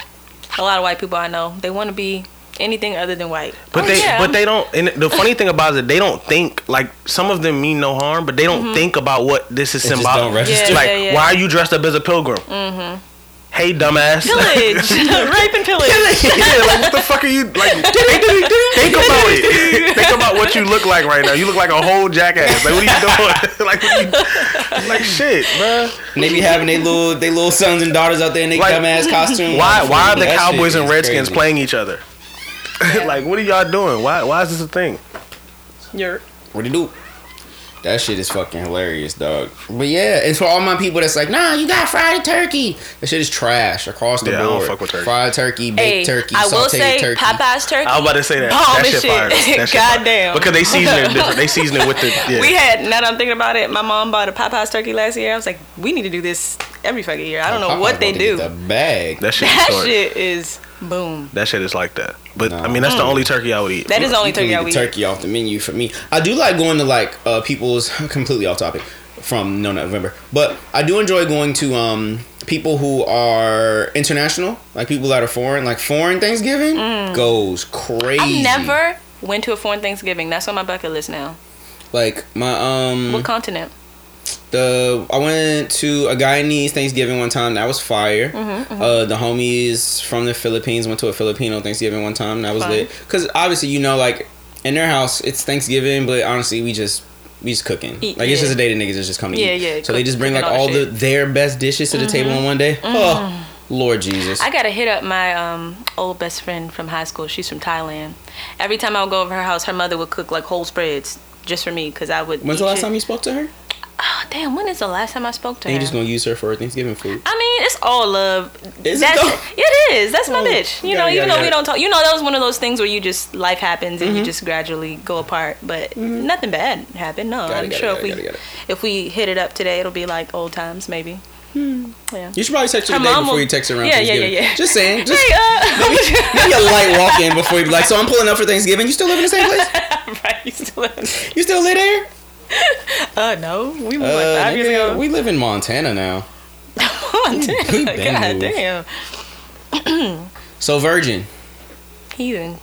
Speaker 3: A lot of white people I know, they want to be anything other than white.
Speaker 4: But
Speaker 3: Oh,
Speaker 4: they,
Speaker 3: yeah,
Speaker 4: but they don't. And the funny thing about it, is they don't think like some of them mean no harm, but they don't think about what this is
Speaker 2: It just
Speaker 4: symbolic.
Speaker 2: don't register.
Speaker 3: Yeah,
Speaker 4: like,
Speaker 3: yeah, yeah.
Speaker 4: why are you dressed up as a pilgrim? Mm-hmm. Hey, dumbass.
Speaker 3: pillage, rape and pillage.
Speaker 4: yeah, like what the fuck are you like? Think, think about it. think about what you look like right now. You look like a whole jackass. Like what are you doing? like what are you, like shit, bruh.
Speaker 2: And they be having their little, they little sons and daughters out there in their
Speaker 4: Like,
Speaker 2: dumbass costume.
Speaker 4: Why why are the
Speaker 2: That
Speaker 4: Cowboys and Redskins
Speaker 2: crazy.
Speaker 4: playing each other? like what are y'all doing? Why why is this a thing?
Speaker 3: You're
Speaker 2: What it do? That shit is fucking hilarious, dog. But yeah, and for all my people that's like, nah, you got fried turkey. That shit is trash across the
Speaker 4: Yeah, I don't
Speaker 2: board.
Speaker 4: fuck with turkey.
Speaker 2: Fried turkey, baked
Speaker 3: Hey,
Speaker 2: turkey,
Speaker 3: I will say
Speaker 2: turkey.
Speaker 3: Popeye's turkey.
Speaker 4: I was about to say that.
Speaker 3: Bomb
Speaker 4: that shit
Speaker 3: shit.
Speaker 4: fire. That shit fire.
Speaker 3: Goddamn.
Speaker 4: Because they season it different. They season it with the. Yeah.
Speaker 3: We had now that I'm thinking about it. My mom bought a Popeye's turkey last year. I was like, we need to do this every fucking year. I don't know
Speaker 2: Popeye's
Speaker 3: what they do.
Speaker 2: The bag.
Speaker 4: that shit. is
Speaker 3: That
Speaker 4: short.
Speaker 3: shit is boom.
Speaker 4: That shit is like that. But
Speaker 2: No.
Speaker 4: I mean, that's the only turkey I would eat.
Speaker 3: That is the only turkey I would eat.
Speaker 2: turkey off the menu for me. I do like going to like uh, people's completely off topic from No November, but I do enjoy going to um people who are international, like people that are foreign, like foreign Thanksgiving goes crazy.
Speaker 3: I never went to a foreign Thanksgiving. That's on my bucket list now.
Speaker 2: like my um
Speaker 3: What continent?
Speaker 2: The I went to a Guyanese Thanksgiving one time. That was fire.
Speaker 3: Mm-hmm,
Speaker 2: Uh, the homies from the Philippines went to a Filipino Thanksgiving one time. That was
Speaker 3: Fun.
Speaker 2: lit. Cause obviously you know like in their house it's Thanksgiving, but honestly we just we just cooking.
Speaker 3: Eat,
Speaker 2: like it's just a day that niggas is just coming.
Speaker 3: Yeah,
Speaker 2: eat.
Speaker 3: yeah,
Speaker 2: So they just bring like
Speaker 3: all
Speaker 2: all
Speaker 3: the
Speaker 2: the.
Speaker 3: Mm-hmm.
Speaker 2: their best dishes to the table in one day. Oh, Lord Jesus.
Speaker 3: I gotta hit up my um, old best friend from high school. She's from Thailand. Every time I would go over her house, her mother would cook like whole spreads just for me because I would.
Speaker 2: When's the last
Speaker 3: shit.
Speaker 2: time you spoke to her?
Speaker 3: Oh, damn, when is the last time I spoke to
Speaker 2: And
Speaker 3: her?
Speaker 2: you just gonna use her for Thanksgiving food?
Speaker 3: I mean, it's all love.
Speaker 2: Is it
Speaker 3: That's
Speaker 2: though?
Speaker 3: It is. That's my
Speaker 2: Oh,
Speaker 3: bitch. You know,
Speaker 2: gotta-
Speaker 3: even though we don't talk, you know, that was one of those things where you just life happens and
Speaker 2: Mm-hmm.
Speaker 3: you just gradually go apart. But nothing bad happened. No,
Speaker 2: Got
Speaker 3: I'm
Speaker 2: it,
Speaker 3: sure if
Speaker 2: it,
Speaker 3: we
Speaker 2: it,
Speaker 3: if we hit it up today, it'll be like old times maybe. Yeah.
Speaker 2: You should probably text her
Speaker 3: Her
Speaker 2: the day before
Speaker 3: will-
Speaker 2: you text her around
Speaker 3: Yeah, yeah,
Speaker 2: Thanksgiving.
Speaker 3: yeah, yeah.
Speaker 2: Just saying. Just
Speaker 3: Hey, uh,
Speaker 2: maybe a light walk in before you be like, so I'm pulling up for Thanksgiving. You still live in the same place?
Speaker 3: right, you still in-
Speaker 2: You still live there?
Speaker 3: Uh, no, we moved
Speaker 2: Uh,
Speaker 3: like five years ago.
Speaker 2: we live in Montana now.
Speaker 3: Montana.
Speaker 2: we been
Speaker 3: God
Speaker 2: moved.
Speaker 3: damn.
Speaker 2: So Virgin.
Speaker 3: Heathen.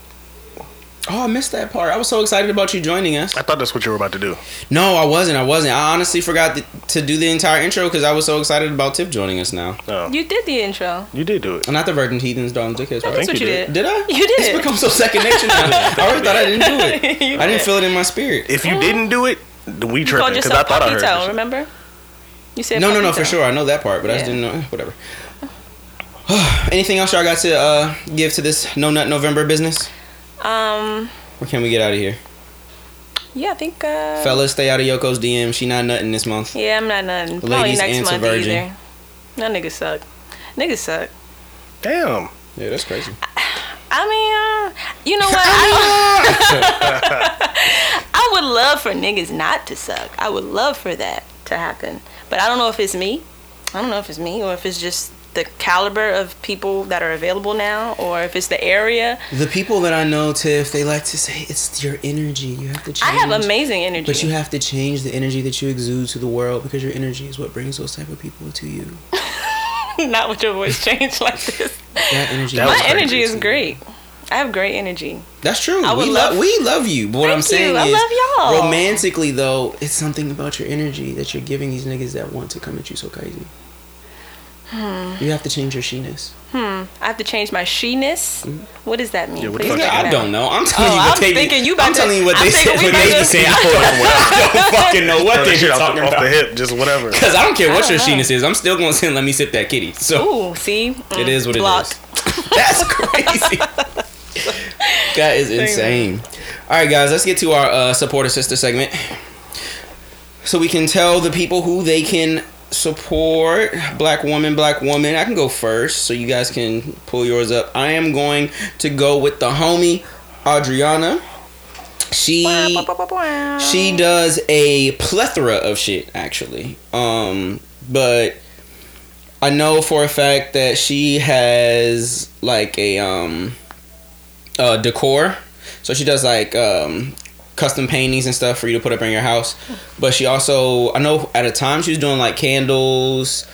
Speaker 2: Oh, I missed that part. I was so excited about you joining us.
Speaker 4: I thought that's what you were about to do.
Speaker 2: No, I wasn't. I wasn't. I honestly forgot th- to do the entire intro because I was so excited about Tip joining us now.
Speaker 4: Oh,
Speaker 3: You did the intro.
Speaker 4: you did do it.
Speaker 2: Not the Virgin Heathens, Darling Dickheads, right?
Speaker 3: That's
Speaker 4: think
Speaker 3: what
Speaker 4: you
Speaker 3: you
Speaker 4: did.
Speaker 3: did.
Speaker 2: Did I?
Speaker 3: You did.
Speaker 2: It's become so second nature now. I always thought I didn't do it. I didn't feel it in my spirit.
Speaker 4: If you didn't do it, then we
Speaker 3: You
Speaker 4: tripping because I
Speaker 3: yourself
Speaker 4: thought I heard.
Speaker 3: Papito,
Speaker 4: this.
Speaker 3: remember? You said
Speaker 2: No, no, no,
Speaker 3: Papito.
Speaker 2: for sure. I know that part, but I just didn't know. Whatever. Anything else y'all got to uh, give to this No Nut November business?
Speaker 3: Um,
Speaker 2: Or can we get out of here?
Speaker 3: yeah, I think. Uh,
Speaker 2: Fellas, stay out of Yoko's DM. She not nutting this month.
Speaker 3: Yeah, I'm not none. Probably
Speaker 2: Ladies
Speaker 3: next
Speaker 2: answer
Speaker 3: month
Speaker 2: virgin.
Speaker 3: either. No niggas suck. Niggas suck.
Speaker 4: Damn.
Speaker 2: Yeah, that's crazy.
Speaker 3: I mean, uh, you know what? I, I would love for niggas not to suck. I would love for that to happen. But I don't know if it's me. I don't know if it's me or if it's just the caliber of people that are available now or if it's the area.
Speaker 2: The people that I know, Tiff, they like to say it's your energy. You have to change.
Speaker 3: I have amazing energy.
Speaker 2: But you have to change the energy that you exude to the world because your energy is what brings those type of people to you.
Speaker 3: not with your voice changed like this.
Speaker 2: That energy.
Speaker 4: That
Speaker 3: My energy is great. I have great energy.
Speaker 2: That's true.
Speaker 3: I would
Speaker 2: we
Speaker 3: love-
Speaker 2: love we love you. But what I'm
Speaker 3: Thank you.
Speaker 2: saying
Speaker 3: I
Speaker 2: is
Speaker 3: love y'all.
Speaker 2: romantically though, it's something about your energy that you're giving these niggas that want to come at you so crazy.
Speaker 3: Hmm.
Speaker 2: You have to change your she-ness.
Speaker 3: I have to change my she-ness. What does that mean?
Speaker 4: Yeah, what
Speaker 3: Please
Speaker 4: fuck
Speaker 3: break
Speaker 4: is
Speaker 3: it
Speaker 2: I
Speaker 3: down.
Speaker 2: don't know. I'm telling
Speaker 3: Oh,
Speaker 2: you what
Speaker 3: I'm
Speaker 2: they
Speaker 3: thinking you
Speaker 2: I'm
Speaker 3: to-
Speaker 2: telling you what
Speaker 3: I'm
Speaker 2: they
Speaker 3: thinking
Speaker 2: said
Speaker 3: we
Speaker 2: when
Speaker 3: about
Speaker 2: they
Speaker 3: to-
Speaker 2: be saying. I don't fucking know what they
Speaker 4: shit
Speaker 2: be
Speaker 4: off,
Speaker 2: talking
Speaker 4: the, off the hip, just whatever.
Speaker 2: Cause I don't care what your
Speaker 3: don't know.
Speaker 2: she-ness is. I'm still gonna say let me sip that kitty. So
Speaker 3: Ooh, see? Mm,
Speaker 2: it is what it is. That's crazy. That is insane. All right, guys, let's get to our uh, supporter sister segment. So we can tell the people who they can support. Black woman, black woman. I can go first, so you guys can pull yours up. I am going to go with the homie Adriana. She she does a plethora of shit actually um but i know for a fact that she has like a um uh decor. So she does like um custom paintings and stuff for you to put up in your house. But she also i know at a time she was doing like candles.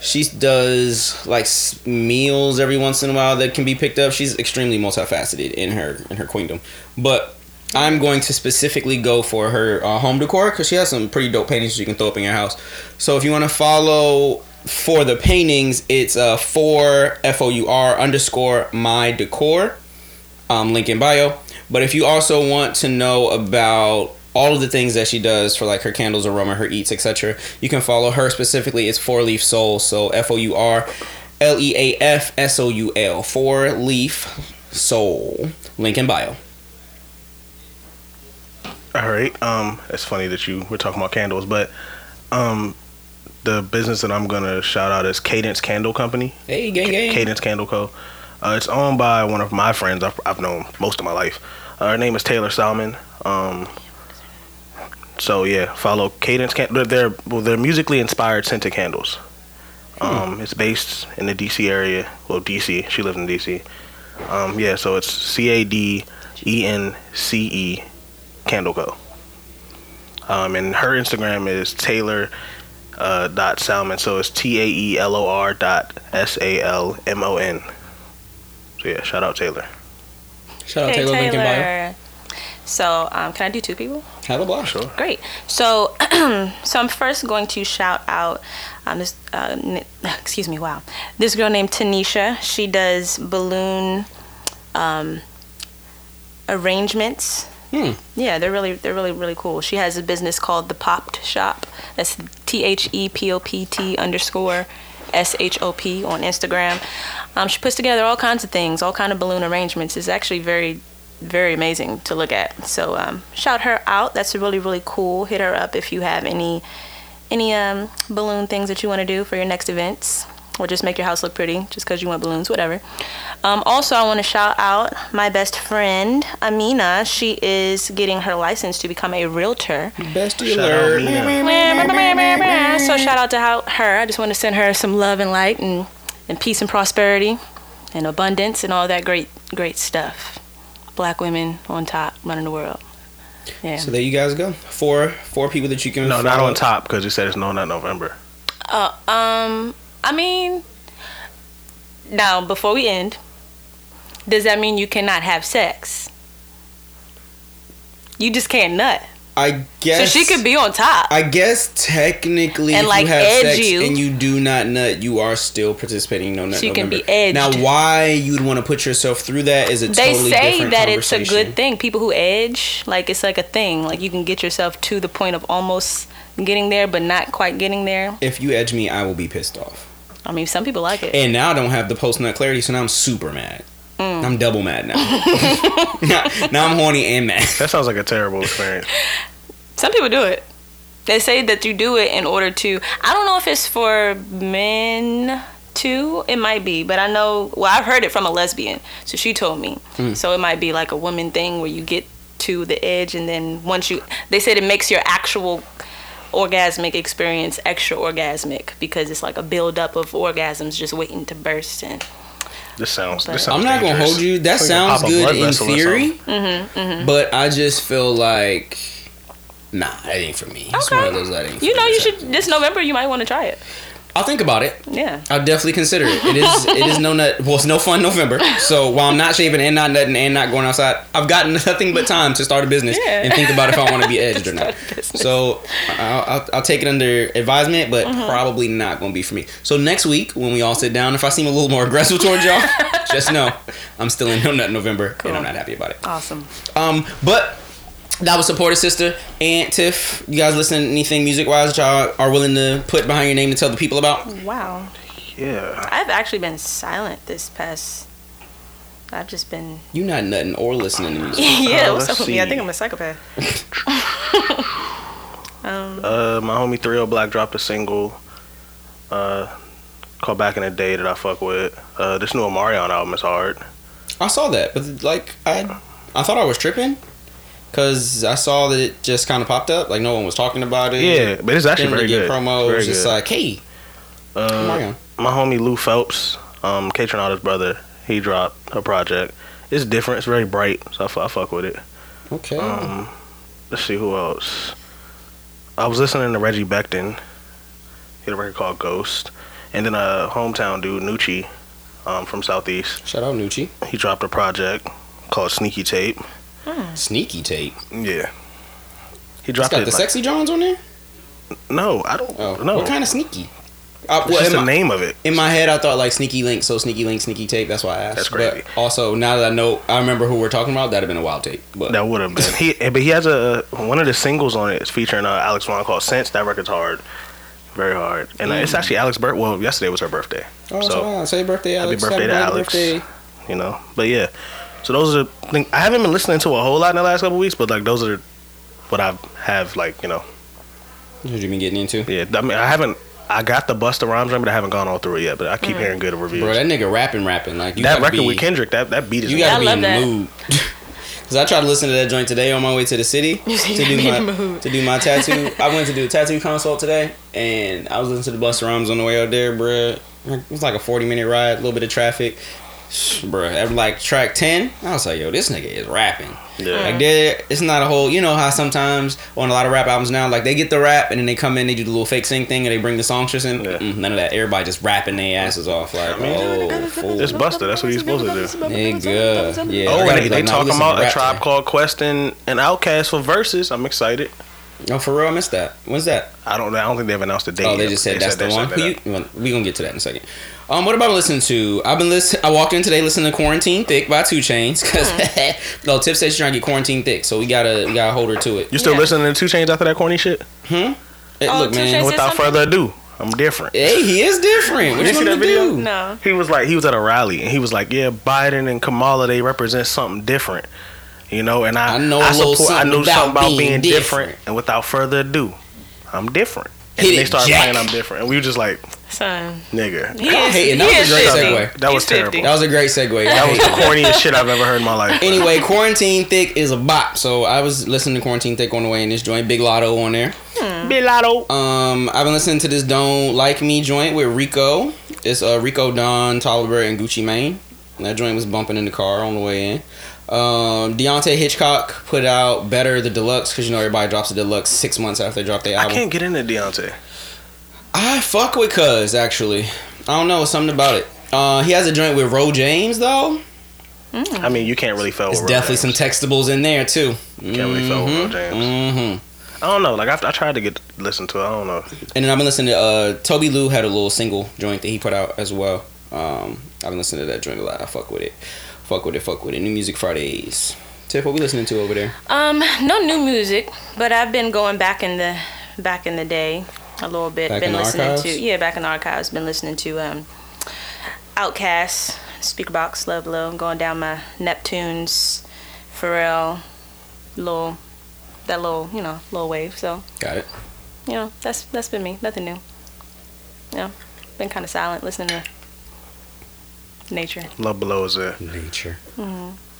Speaker 2: She does like meals every once in a while that can be picked up. She's extremely multifaceted in her in her queendom. But I'm going to specifically go for her uh, home decor because she has some pretty dope paintings you can throw up in your house. So if you want to follow for the paintings, it's uh, for F O U R underscore my decor, um, link in bio. But if you also want to know about all of the things that she does for like her candles, aroma, her eats, etc., you can follow her specifically. It's Four Leaf Soul, so F O U R L E A F S O U L, Four Leaf Soul, link in bio.
Speaker 4: All right. Um, it's funny that you were talking about candles, but um, the business that I'm gonna shout out is Cadence Candle Company.
Speaker 2: Hey, gang, gang.
Speaker 4: Cadence Candle Co. Uh, it's owned by one of my friends I've, I've known most of my life. Uh, her name is Taelor Salmon. Um, so yeah, follow Cadence. They're well, they're musically inspired scented candles. Um, It's based in the DC area. Well, DC. She lives in DC. Um, yeah, so it's C A D E N C E Candle Co. Um, and her Instagram is Taelor uh, dot Salmon. So it's T A E L O R dot S A L M O N. So yeah, shout out Taelor.
Speaker 2: Shout out
Speaker 3: Hey,
Speaker 2: Taelor, Lincoln Bio.
Speaker 3: So, um, can I do two people?
Speaker 2: Have a blast.
Speaker 4: Sure.
Speaker 3: Great. So, so I'm first going to shout out um, this. Uh, excuse me. Wow, this girl named Tanisha. She does balloon um, arrangements.
Speaker 2: Hmm.
Speaker 3: Yeah, they're really they're really really cool. She has a business called the Popt Shop. That's T H E P O P T underscore S H O P on Instagram. Um, she puts together all kinds of things, all kind of balloon arrangements. It's actually very very amazing to look at. So um, shout her out. That's really really cool. Hit her up if you have any any um, balloon things that you want to do for your next events or just make your house look pretty just because you want balloons, whatever. Um, also, I want to shout out my best friend, Amina. She is getting her license to become a realtor.
Speaker 2: Bestie alert.
Speaker 4: Mina.
Speaker 3: So, shout out to her. I just want to send her some love and light and, and peace and prosperity and abundance and all that great, great stuff. Black women on top running the world. Yeah.
Speaker 2: So there you guys go. Four four people that you can
Speaker 4: No, not on top because you said it's no, not November.
Speaker 3: Uh, um, I mean, now before we end, does that mean you cannot have sex? You just can't nut.
Speaker 2: I guess
Speaker 3: so she could be on top.
Speaker 2: I guess technically,
Speaker 3: And,
Speaker 2: if
Speaker 3: like,
Speaker 2: you have
Speaker 3: edge
Speaker 2: sex
Speaker 3: you.
Speaker 2: and you do not nut, you are still participating in no nut
Speaker 3: She can be edged.
Speaker 2: Now, why you'd want to put yourself through that is a
Speaker 3: they
Speaker 2: totally
Speaker 3: say
Speaker 2: different
Speaker 3: that it's a good thing. People who edge, like it's like a thing. Like you can get yourself to the point of almost getting there, but not quite getting there.
Speaker 2: If you edge me, I will be pissed off.
Speaker 3: I mean, some people like it.
Speaker 2: And now I don't have the post nut clarity, so now I'm super mad.
Speaker 3: Mm.
Speaker 2: I'm double mad now. now. Now I'm horny and mad.
Speaker 4: That sounds like a terrible experience.
Speaker 3: Some people do it. They say that you do it in order to. I don't know if it's for men too. It might be, but I know. Well, I've heard it from a lesbian, so she told me. So it might be like a woman thing where you get to the edge, and then once you, they said it makes your actual orgasmic experience extra orgasmic because it's like a buildup of orgasms just waiting to burst and
Speaker 4: This sounds. This sounds
Speaker 2: I'm not gonna hold you. That
Speaker 4: It's like you
Speaker 2: sounds good in
Speaker 4: vessel or
Speaker 2: theory,
Speaker 3: Mm-hmm,
Speaker 2: but I just feel like, nah, that ain't for me. It's one of those that ain't. For
Speaker 3: you know
Speaker 2: me
Speaker 3: you
Speaker 2: type
Speaker 3: should this November you might want to try it.
Speaker 2: I'll think about it.
Speaker 3: Yeah.
Speaker 2: I'll definitely consider it. It is it is no nut. Well, it's no fun November. So while I'm not shaving and not nutting and not going outside, I've got nothing but time to start a business
Speaker 3: Yeah.
Speaker 2: and think about if I want to be edged or not.
Speaker 3: Start a business.
Speaker 2: So I'll, I'll, I'll take it under advisement, but
Speaker 3: Mm-hmm.
Speaker 2: probably not going to be for me. So next week when we all sit down, if I seem a little more aggressive towards y'all, just know I'm still in no nut November and I'm not happy about it.
Speaker 3: Awesome.
Speaker 2: Um, but that was supported sister Aunt Tiff. You guys listen to anything music wise that y'all are willing to put behind your name to tell the people about?
Speaker 3: Wow.
Speaker 4: Yeah.
Speaker 3: I've actually been silent this past. I've just been.
Speaker 2: You not nutting or listening to music.
Speaker 3: yeah,
Speaker 4: Uh,
Speaker 3: what's up with me? I think I'm a psychopath. um,
Speaker 4: Uh, my homie 3 Black dropped a single uh, called Back in the Day that I fuck with. Uh, this new Omarion album is hard.
Speaker 2: I saw that, but like I, I thought I was tripping, cause I saw that it just kind of popped up. Like no one was talking about it.
Speaker 4: Yeah, but it's actually
Speaker 2: Didn't
Speaker 4: very
Speaker 2: get
Speaker 4: good.
Speaker 2: promo. It
Speaker 4: Very
Speaker 2: just
Speaker 4: good.
Speaker 2: like, hey,
Speaker 4: Uh, my homie Lou Phelps, um, Kaytranada's brother, he dropped a project. It's different. It's very bright, so I, fuck with it.
Speaker 2: okay.
Speaker 4: Um, let's see who else. I was listening to Reggie Becton. He had a record called Ghost, and then a hometown dude Nucci, um, from Southeast.
Speaker 2: Shout out Nucci.
Speaker 4: He dropped a project called Sneaky Tape.
Speaker 2: Sneaky tape.
Speaker 4: Yeah. He
Speaker 2: It's
Speaker 4: dropped
Speaker 2: got
Speaker 4: it.
Speaker 2: the
Speaker 4: like-
Speaker 2: sexy Johns on there.
Speaker 4: no, I don't
Speaker 2: Oh,
Speaker 4: know.
Speaker 2: What kind of sneaky? Uh,
Speaker 4: It's
Speaker 2: well,
Speaker 4: just the
Speaker 2: my,
Speaker 4: name of it.
Speaker 2: in my head, I thought like sneaky link. So sneaky link, sneaky tape. That's why I asked.
Speaker 4: That's crazy.
Speaker 2: But also, now that I know, I remember who we're talking about. That'd have been a wild tape. But
Speaker 4: That would have been. He, but he has a one of the singles on it is featuring uh, Alex Vaughn called "Sense." That record's hard, very hard, and uh, it's actually Alex' birth. Well, yesterday was her birthday,
Speaker 2: oh, so,
Speaker 4: so
Speaker 2: wow. say birthday, Alex.
Speaker 4: Happy birthday to
Speaker 2: belated
Speaker 4: Alex.
Speaker 2: birthday.
Speaker 4: you know. But yeah, so those are. Things, I haven't been listening to a whole lot in the last couple weeks, but like those are what I have like you know.
Speaker 2: What you been getting into?
Speaker 4: Yeah, I mean I haven't. I got the Busta Rhymes joint, but I haven't gone all through it yet. But I keep mm. hearing good reviews.
Speaker 2: Bro, that nigga rapping, rapping like you
Speaker 4: that record
Speaker 2: be,
Speaker 4: with Kendrick, that that beat is.
Speaker 2: You gotta
Speaker 3: I
Speaker 2: be in the mood. Cause I tried to listen to that joint today on my way to the city to do my
Speaker 3: be in the mood.
Speaker 2: to do my tattoo. I went to do a tattoo consult today, and I was listening to the Busta Rhymes on the way out there, bruh. It was like a forty minute ride, a little bit of traffic, bruh. At like track ten, I was like, yo, this nigga is rapping.
Speaker 4: Yeah.
Speaker 2: Like there, it's not a whole. You know how sometimes on a lot of rap albums now, like they get the rap and then they come in, they do the little fake sing thing, and they bring the songstress in.
Speaker 4: Yeah.
Speaker 2: Mm, none of that. Everybody just rapping their asses off. Like, oh, fool.
Speaker 4: It's Busta. That's what he's supposed to do.
Speaker 2: Nigga. Yeah.
Speaker 4: Oh,
Speaker 2: I gotta
Speaker 4: and
Speaker 2: be
Speaker 4: they,
Speaker 2: like,
Speaker 4: they
Speaker 2: nah,
Speaker 4: talking
Speaker 2: we listen to
Speaker 4: about a tribe
Speaker 2: today.
Speaker 4: called Quest and, and Outkast for Verzuz. I'm excited.
Speaker 2: Oh, for real, I missed that. When's that?
Speaker 4: I don't. I don't think they've announced the date.
Speaker 2: Oh, they
Speaker 4: yet,
Speaker 2: just
Speaker 4: but
Speaker 2: said that's the one.
Speaker 4: set
Speaker 2: Who
Speaker 4: that
Speaker 2: you, we gonna get to that in a second. Um, what about listening to? I've been listening. I walked in today listening to "Quarantine Thick" by 2 Chainz because no Tip says she's trying to get quarantine thick, so we gotta we gotta hold her to it.
Speaker 4: You still
Speaker 3: Yeah.
Speaker 4: listening to 2 Chainz after that corny shit?
Speaker 2: Hey,
Speaker 3: Oh,
Speaker 2: look,
Speaker 3: Two
Speaker 2: man.
Speaker 4: Without
Speaker 3: something?
Speaker 4: further ado, I'm different.
Speaker 2: Hey, he is different. What
Speaker 4: You
Speaker 2: you
Speaker 4: see
Speaker 2: want
Speaker 4: that
Speaker 2: to
Speaker 4: video?
Speaker 2: do?
Speaker 3: No.
Speaker 4: He was like, he was at a rally and he was like, yeah, Biden and Kamala they represent something different, you know. And I,
Speaker 2: I know a little
Speaker 4: support, I
Speaker 2: something
Speaker 4: knew
Speaker 2: about
Speaker 4: something about
Speaker 2: being
Speaker 4: being, different.
Speaker 2: different.
Speaker 4: And without further ado, I'm different. And
Speaker 2: Hit
Speaker 4: they
Speaker 2: it,
Speaker 4: started
Speaker 2: Jack.
Speaker 4: playing, I'm different, and we were just like,
Speaker 3: Son.
Speaker 4: nigga,
Speaker 3: He
Speaker 2: I
Speaker 3: is,
Speaker 2: hate it.
Speaker 3: he
Speaker 2: That was a great
Speaker 3: 50.
Speaker 2: segue.
Speaker 4: That was terrible.
Speaker 3: 50.
Speaker 2: That was a great segue.
Speaker 4: that was the corniest shit I've ever heard in my life.
Speaker 2: Anyway, Quarantine Thick is a bop. So I was listening to Quarantine Thick on the way in this joint. Big Latto on there.
Speaker 4: Bilato.
Speaker 2: Um, I've been listening to this "Don't Like Me" joint with Rico. It's uh, Rico, Don, Toliver, and Gucci Mane. And that joint was bumping in the car on the way in. Um, Deante' Hitchcock put out "Better" the deluxe because you know everybody drops the deluxe six months after they drop their album.
Speaker 4: I can't get into Deontay.
Speaker 2: I fuck with Cuz actually. I don't know something about it. Uh, he has a joint with Ro James though.
Speaker 4: I mean, you can't really fail
Speaker 2: There's
Speaker 4: with Ro
Speaker 2: definitely some textables in there too.
Speaker 4: Can't really fail with Ro James.
Speaker 2: Mm-hmm.
Speaker 4: I don't know. Like I, I tried to get listen to it. I don't know.
Speaker 2: And then I've been listening to uh, Tobi Lou had a little single joint that he put out as well. Um, I've been listening to that joint a lot. I fuck with it. Fuck with it. Fuck with it. New Music Fridays. Tiff, what we listening to over there?
Speaker 3: Um, no new music, but I've been going back in the back in the day a little bit.
Speaker 2: Back
Speaker 3: been
Speaker 2: in
Speaker 3: listening
Speaker 2: archives?
Speaker 3: to yeah, back in the archives. Been listening to um, Outkast, Speakerboxxx, Love Below, going down my Neptunes, Pharrell, little that little you know little wave. So
Speaker 2: Got it.
Speaker 3: you know that's that's been me. Nothing new. Yeah, been kind of silent listening to nature.
Speaker 4: Love Below is there.
Speaker 2: Nature.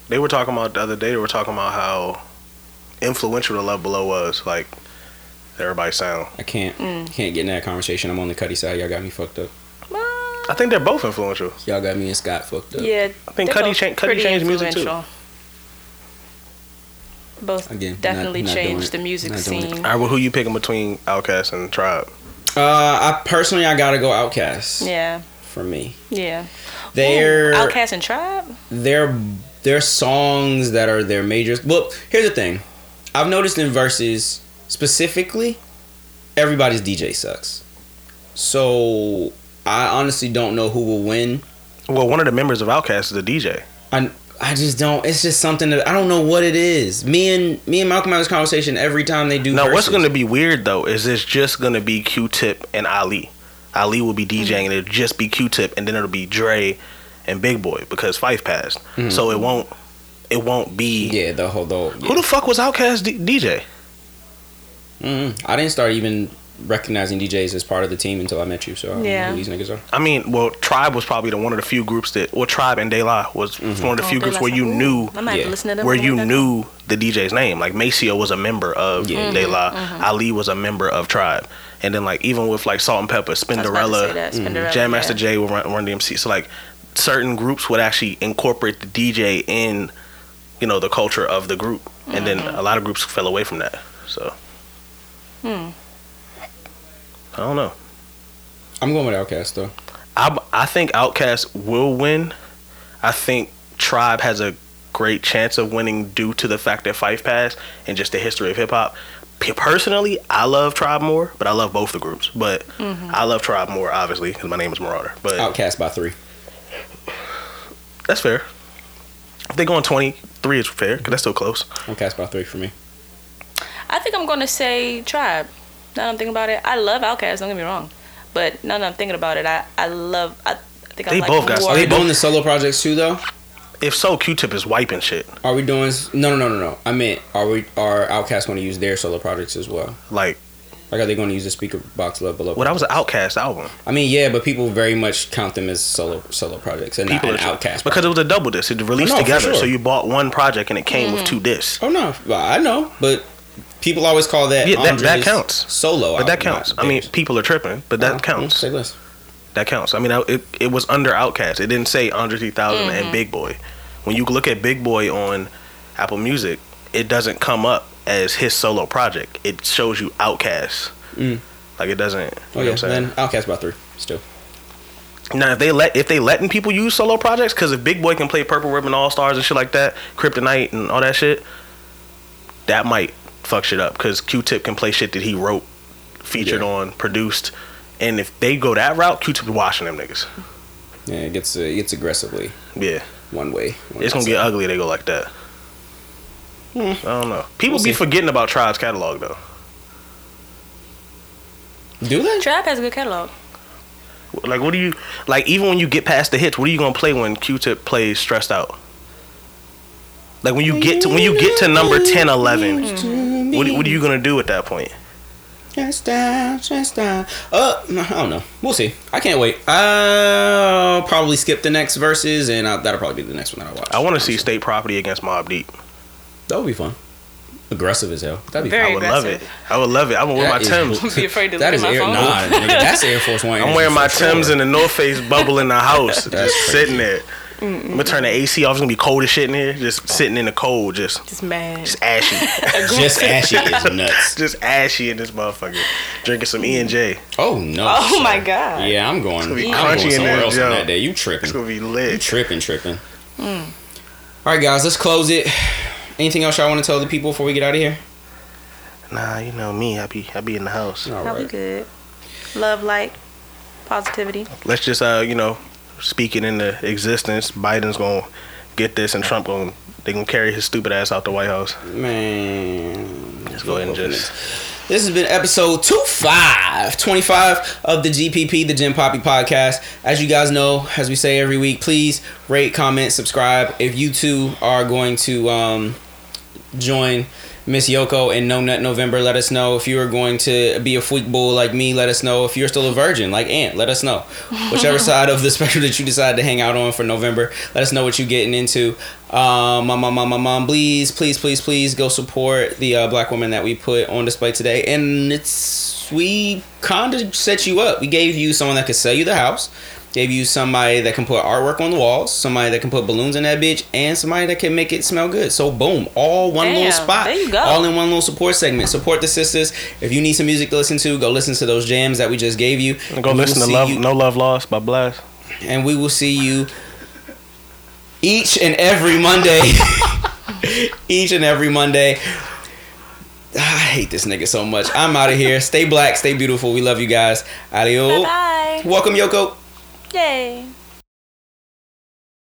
Speaker 4: They were talking about the other day. They were talking about how influential the Love Below was. Like everybody sound.
Speaker 2: I can't
Speaker 3: Mm.
Speaker 2: can't get in that conversation. I'm on the Cudi side. Y'all got me fucked up.
Speaker 4: I think they're both influential.
Speaker 2: Y'all got me and Scott fucked up.
Speaker 3: Yeah,
Speaker 4: I think
Speaker 3: they're
Speaker 4: Cudi cha- Cudi
Speaker 3: pretty
Speaker 4: changed music, too.
Speaker 3: Both
Speaker 2: Again,
Speaker 3: definitely
Speaker 2: not- not
Speaker 3: changed the music
Speaker 2: Not doing it.
Speaker 3: scene.
Speaker 4: All right, well, who you picking between Outkast and Tribe?
Speaker 2: Uh, I personally I gotta go Outkast
Speaker 3: Yeah,
Speaker 2: for me.
Speaker 3: yeah.
Speaker 2: They're
Speaker 3: Outkast and Tribe.
Speaker 2: their their songs that are their majors. Well, here's the thing. I've noticed in Verzuz specifically, everybody's DJ sucks. So I honestly don't know who will win.
Speaker 4: Well, one of the members of Outkast is a DJ.
Speaker 2: I I just don't. It's just something that I don't know what it is. Me and me and Malcolm have this conversation every time they do.
Speaker 4: Now, what's going to be weird though is it's just going to be Q-Tip and Ali. Ali will be DJing mm-hmm. and it'll just be Q-Tip, and then it'll be Dre and Big Boi because Phife passed. Mm-hmm. So it won't. It won't be.
Speaker 2: Yeah, the whole the.
Speaker 4: Who the fuck was Outkast D- DJ?
Speaker 2: Mm I didn't start even recognizing DJs as part of the team until I met you. So I don't
Speaker 3: Yeah.
Speaker 2: know who these niggas are.
Speaker 4: I mean, well, Tribe was probably the one of the few groups that, well, Tribe and De La was
Speaker 2: Mm-hmm.
Speaker 4: one of the few
Speaker 3: Oh,
Speaker 4: groups
Speaker 3: they
Speaker 4: where you
Speaker 3: ooh,
Speaker 4: knew
Speaker 3: I might have
Speaker 2: Yeah.
Speaker 3: to listen to them
Speaker 4: where you knew the DJ's name. Like Maceo was a member of
Speaker 2: Yeah.
Speaker 4: De La,
Speaker 3: Mm-hmm,
Speaker 4: Ali was a member of Tribe, and then like even with like Salt-N-Pepa,
Speaker 3: I was about to say
Speaker 4: Spinderella,
Speaker 3: that,
Speaker 2: Mm-hmm.
Speaker 3: Spinderella,
Speaker 4: Jam Master
Speaker 3: yeah.
Speaker 4: Jay would run, Run-DMC. So like certain groups would actually incorporate the DJ in, you know, the culture of the group, and then
Speaker 3: Mm-hmm.
Speaker 4: a lot of groups fell away from that. So
Speaker 3: Hmm.
Speaker 4: I don't know.
Speaker 2: I'm going with Outkast though.
Speaker 4: I I think Outkast will win. I think Tribe has a great chance of winning due to the fact that Phife passed and just the history of hip hop. Personally, I love Tribe more, but I love both the groups. But
Speaker 3: Mm-hmm.
Speaker 4: I love Tribe more, obviously, because my name is Marauder. But
Speaker 2: Outkast by three.
Speaker 4: that's fair. If they go on 23, is fair, because that's still close.
Speaker 2: Outkast by three for me.
Speaker 3: I think I'm gonna say Tribe. Now that I'm thinking about it, I love Outkast. Don't get me wrong, but now that I'm thinking about it, I I love. I, I think
Speaker 4: They
Speaker 3: I like
Speaker 4: both got
Speaker 3: more.
Speaker 2: Are they
Speaker 4: They both-
Speaker 2: doing the solo projects too though?
Speaker 4: if so, Q-Tip is wiping shit.
Speaker 2: Are we doing? No, no, no, no, no. I meant, are we? Are Outkast going to use their solo projects as well?
Speaker 4: Like,
Speaker 2: Like, are they going to use the speaker box love below?
Speaker 4: well, that was an Outkast album.
Speaker 2: I mean, yeah, but people very much count them as solo solo projects and
Speaker 4: People
Speaker 2: not an
Speaker 4: are
Speaker 2: Outkast.
Speaker 4: because it was a double disc. It released
Speaker 2: oh, No,
Speaker 4: together,
Speaker 2: sure.
Speaker 4: so you bought one project and it came with mm-hmm. two discs.
Speaker 2: oh no, well, I know, but people always call that
Speaker 4: Yeah, that- that counts.
Speaker 2: solo.
Speaker 4: But that counts. I mean, people are tripping, but that
Speaker 2: Oh,
Speaker 4: counts.
Speaker 2: Say less.
Speaker 4: That counts. I mean, I- it it was under Outkast. It didn't say Andre 3000 and Big Boi. When you look at Big Boi on Apple Music, it doesn't come up as his solo project. It shows you Outkast.
Speaker 2: Mm.
Speaker 4: Like it doesn't. You know
Speaker 2: Oh
Speaker 4: what
Speaker 2: yeah,
Speaker 4: I'm saying?
Speaker 2: then Outkast about three still.
Speaker 4: Now if they let if they letting people use solo projects, because if Big Boi can play Purple Ribbon All Stars and shit like that, Kryptonite and all that shit, that might fuck shit up. Because Q-Tip can play shit that he wrote, featured
Speaker 2: Yeah.
Speaker 4: on, produced, and if they go that route, Q-Tip is washing them niggas.
Speaker 2: Yeah, it gets uh, it gets aggressively
Speaker 4: Yeah,
Speaker 2: one way. one
Speaker 4: it's gonna get ugly. They go like that. I don't know. People
Speaker 2: We'll
Speaker 4: be
Speaker 2: see.
Speaker 4: forgetting about Tribe's catalog though.
Speaker 2: Do they?
Speaker 3: Tribe has a good catalog.
Speaker 4: Like, what do you like? Even when you get past the hits, what are you gonna play when Q-Tip plays "Stressed Out"? Like when you get to when you get to number 10, 11, what what are you gonna do at that point?
Speaker 2: Stressed out, stressed out. Uh, I don't know. We'll see. I can't wait. I'll probably skip the next Verzuz, and i that'll probably be the next one that I watch.
Speaker 4: I want to see State Property against Mobb Deep.
Speaker 2: That would be fun. Aggressive as hell. That'd be
Speaker 3: Very
Speaker 4: I would love it. I would love it. I'm gonna wear my
Speaker 2: That is-
Speaker 4: Tims.
Speaker 3: Don't be afraid to
Speaker 2: That
Speaker 3: look
Speaker 2: is
Speaker 3: at my
Speaker 2: Air,
Speaker 3: phone.
Speaker 2: nah, nigga, that's Air Force One.
Speaker 4: I'm wearing my
Speaker 2: for sure.
Speaker 4: Tims and the North Face bubble in the house,
Speaker 2: That's
Speaker 4: just
Speaker 2: crazy.
Speaker 4: sitting there. I'm gonna turn the AC off. It's gonna be cold as shit in here. Just sitting in the cold, just
Speaker 3: Just mad.
Speaker 4: just ashy,
Speaker 2: Just ashy is nuts.
Speaker 4: just ashy in this motherfucker. Drinking some E and J.
Speaker 2: Oh no.
Speaker 3: Oh
Speaker 2: sir.
Speaker 3: my God.
Speaker 2: Yeah, I'm going.
Speaker 4: gonna be
Speaker 2: I'm
Speaker 4: crunchy
Speaker 2: going somewhere
Speaker 4: there,
Speaker 2: else on that day. You tripping?
Speaker 4: It's
Speaker 2: tripping?
Speaker 4: gonna be
Speaker 2: You
Speaker 4: lit.
Speaker 2: tripping? Tripping? All right, guys. Let's close it. Anything else y'all want to tell the people before we get out of here?
Speaker 4: Nah, you know me. I be I be in the house.
Speaker 2: All
Speaker 3: That'll be good. Love, light, positivity.
Speaker 4: Let's just uh you know speak it into existence. Biden's gonna get this, and Trump gonna they gonna carry his stupid ass out the White House.
Speaker 2: Man.
Speaker 4: Let's go ahead and just.
Speaker 2: This has been episode 25, 25 of the GPP, the Jim Poppy podcast. As you guys know, as we say every week, please rate, comment, subscribe. If you two are going to um, join Miss Yoko and No Nut November, let us know. If you are going to be a freak bull like me, let us know. If you're still a virgin like Ant, let us know. Whichever side of the spectrum that you decide to hang out on for November, let us know what you're getting into. Um, mom, mom, mom, mom, mom, please, please, please, please go support the uh, black woman that we put on display today. And it's we kind of set you up. We gave you someone that could sell you the house. Gave you somebody that can put artwork on the walls, somebody that can put balloons in that bitch, and somebody that can make it smell good. So boom, all one little spot,
Speaker 3: there you go.
Speaker 2: all in one little support segment. Support the sisters. If you need some music to listen to, go listen to those jams that we just gave you.
Speaker 4: Go
Speaker 2: And we
Speaker 4: listen
Speaker 2: will
Speaker 4: to Love
Speaker 2: you-
Speaker 4: No Love Lost by Blast.
Speaker 2: and we will see you each and every Monday. each and every Monday. Ah, I hate this nigga so much. I'm out of here. Stay black, stay beautiful. We love you guys. Adios.
Speaker 3: Bye.
Speaker 2: Welcome, Yoko.
Speaker 3: Yay.